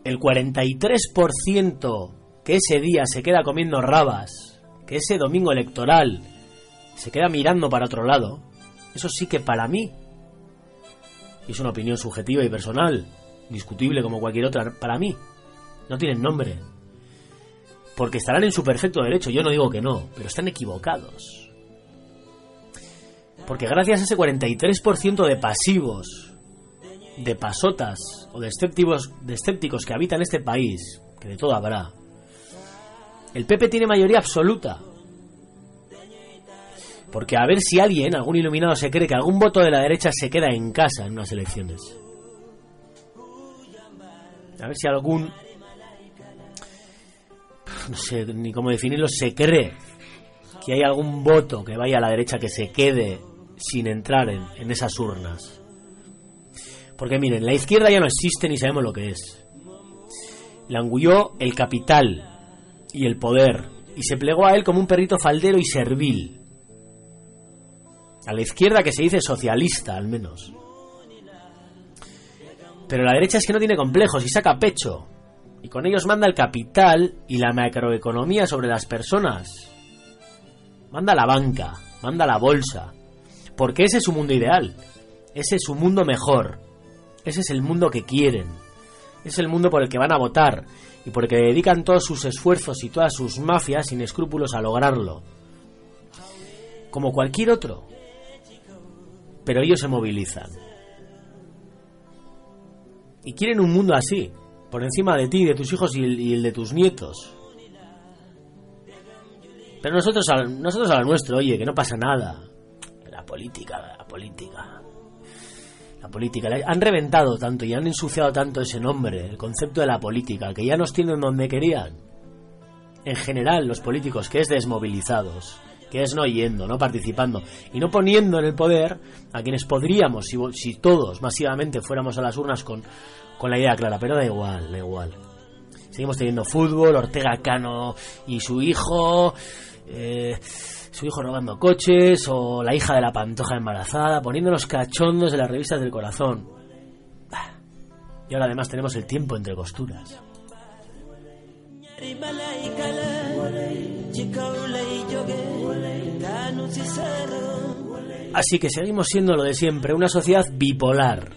el 43% que ese día se queda comiendo rabas, que ese domingo electoral se queda mirando para otro lado, eso sí que para mí, es una opinión subjetiva y personal, discutible como cualquier otra, para mí, no tienen nombre. Porque estarán en su perfecto derecho, yo no digo que no, pero están equivocados. Porque gracias a ese 43% de pasivos, de pasotas o de escépticos, de escépticos que habitan este país, que de todo habrá, el PP tiene mayoría absoluta. Porque a ver si alguien, algún iluminado, se cree que algún voto de la derecha se queda en casa en unas elecciones. A ver si algún... No sé ni cómo definirlo, se cree que hay algún voto que vaya a la derecha que se quede sin entrar en, en esas urnas. Porque miren, la izquierda ya no existe ni sabemos lo que es. La engulló el capital y el poder y se plegó a él como un perrito faldero y servil. A la izquierda que se dice socialista, al menos. Pero la derecha es que no tiene complejos y saca pecho. Y con ellos manda el capital y la macroeconomía sobre las personas. Manda la banca, manda la bolsa. Porque ese es su mundo ideal. Ese es su mundo mejor. Ese es el mundo que quieren. Es el mundo por el que van a votar y por el que dedican todos sus esfuerzos y todas sus mafias sin escrúpulos a lograrlo. Como cualquier otro. Pero ellos se movilizan. Y quieren un mundo así, por encima de ti, de tus hijos y el, de tus nietos. Pero nosotros al, nosotros a lo nuestro, oye, que no pasa nada. La política, la política. La política. Han reventado tanto y han ensuciado tanto ese nombre, el concepto de la política, que ya nos tienen donde querían. En general, los políticos, que es desmovilizados, que es no yendo, no participando y no poniendo en el poder a quienes podríamos, si, todos masivamente fuéramos a las urnas con, con la idea clara, pero da igual, da igual. Seguimos teniendo fútbol, Ortega Cano y su hijo, eh, su hijo robando coches, o la hija de la pantoja embarazada, poniéndonos cachondos de las revistas del corazón. Y ahora además tenemos el tiempo entre costuras. Así que seguimos siendo lo de siempre, una sociedad bipolar.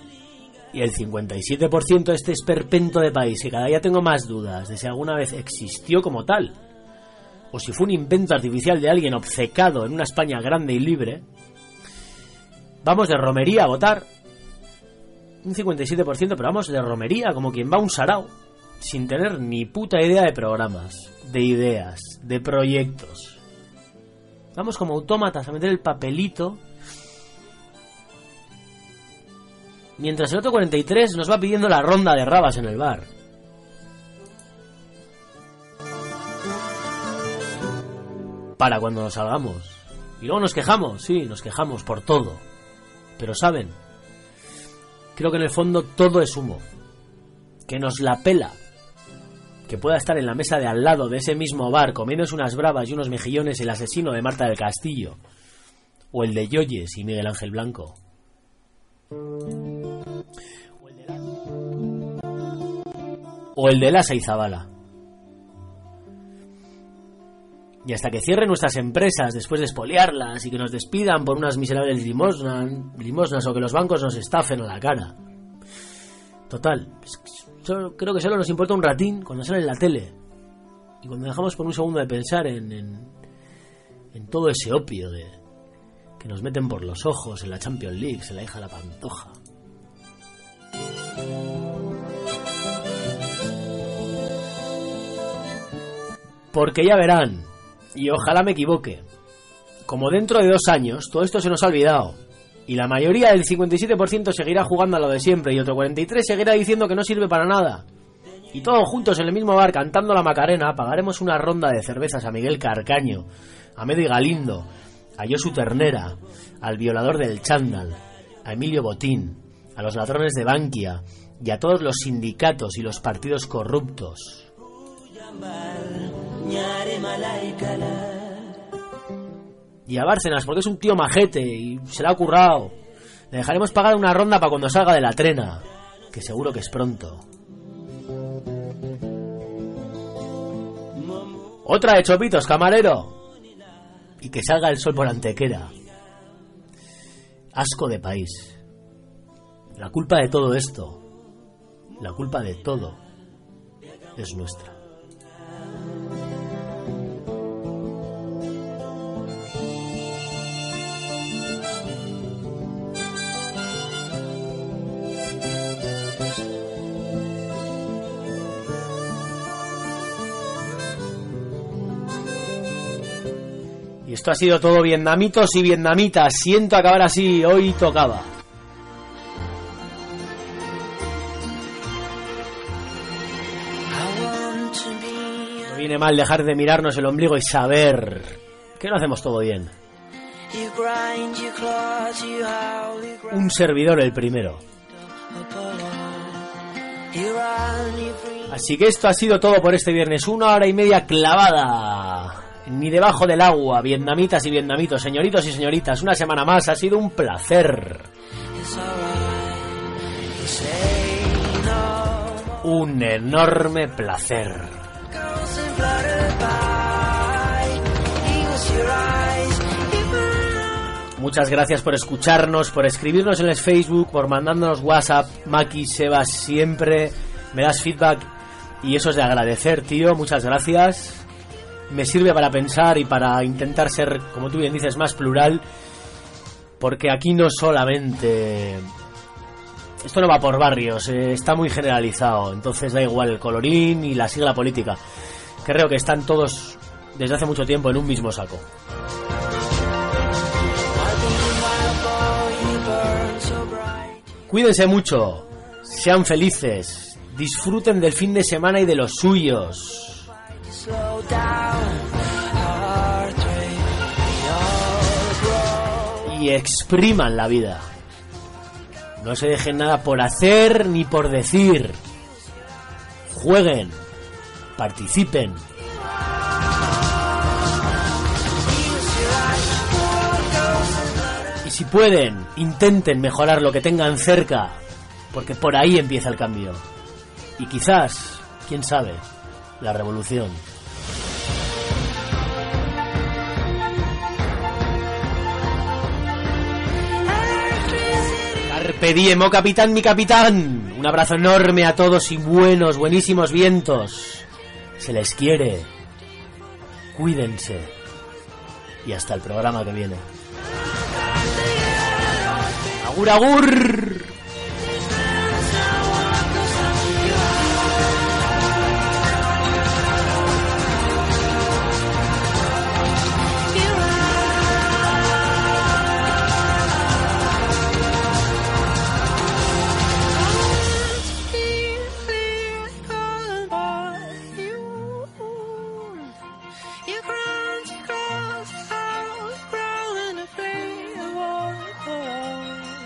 Y el 57% de este esperpento de país, que cada día tengo más dudas de si alguna vez existió como tal, o si fue un invento artificial de alguien obcecado en una España grande y libre, vamos de romería a votar. Un 57%, pero vamos de romería, como quien va a un sarao, sin tener ni puta idea de programas, de ideas, de proyectos. Vamos como autómatas a meter el papelito Mientras el otro 43 nos va pidiendo la ronda de rabas en el bar. Para cuando nos salgamos. Y luego nos quejamos, sí, nos quejamos por todo. Pero saben, creo que en el fondo todo es humo. Que nos la pela. Que pueda estar en la mesa de al lado de ese mismo bar comiéndose unas bravas y unos mejillones el asesino de Marta del Castillo. O el de Yoyes y Miguel Ángel Blanco. o el de Lasa y Zabala. Y hasta que cierren nuestras empresas después de espoliarlas y que nos despidan por unas miserables limosnas o que los bancos nos estafen a la cara. Total, solo- creo que solo nos importa un ratín cuando sale en la tele. Y cuando dejamos por un segundo de pensar en, en, en todo ese opio de que nos meten por los ojos en la Champions League, en la hija de la pantoja. Porque ya verán, y ojalá me equivoque, como dentro de dos años todo esto se nos ha olvidado, y la mayoría del 57% seguirá jugando a lo de siempre, y otro 43% seguirá diciendo que no sirve para nada, y todos juntos en el mismo bar cantando la Macarena, pagaremos una ronda de cervezas a Miguel Carcaño, a Medi Galindo, a Josu Ternera, al violador del chándal, a Emilio Botín, a los ladrones de Bankia, y a todos los sindicatos y los partidos corruptos. Y a Bárcenas, porque es un tío majete y se la ha currado. Le dejaremos pagar una ronda para cuando salga de la trena, que seguro que es pronto. Otra de chopitos, camarero. y que salga el sol por antequera. Asco de país. La culpa de todo esto, la culpa de todo, es nuestra. Esto ha sido todo vietnamitos y vietnamitas. Siento acabar así, hoy tocaba. No viene mal dejar de mirarnos el ombligo y saber que no hacemos todo bien. Un servidor el primero. Así que esto ha sido todo por este viernes. Una hora y media clavada. Ni debajo del agua. Vietnamitas y vietnamitos, señoritos y señoritas. Una semana más. Ha sido un placer. Un enorme placer. Muchas gracias por escucharnos, por escribirnos en el Facebook, por mandándonos WhatsApp. Maki, Sebas, siempre me das feedback y eso es de agradecer, tío. Muchas gracias. Me sirve para pensar y para intentar ser, como tú bien dices, más plural. Porque aquí no solamente... Esto no va por barrios, eh, está muy generalizado. Entonces da igual el colorín y la sigla política. Creo que están todos desde hace mucho tiempo en un mismo saco. Cuídense mucho, sean felices, disfruten del fin de semana y de los suyos. Y expriman la vida. No se dejen nada por hacer ni por decir. Jueguen, participen. Y si pueden, intenten mejorar lo que tengan cerca, porque por ahí empieza el cambio. Y quizás, quién sabe, la revolución. Carpe diem, oh capitán, mi capitán. Un abrazo enorme a todos y buenos, buenísimos vientos. Se les quiere. Cuídense. Y hasta el programa que viene. Agur, agur.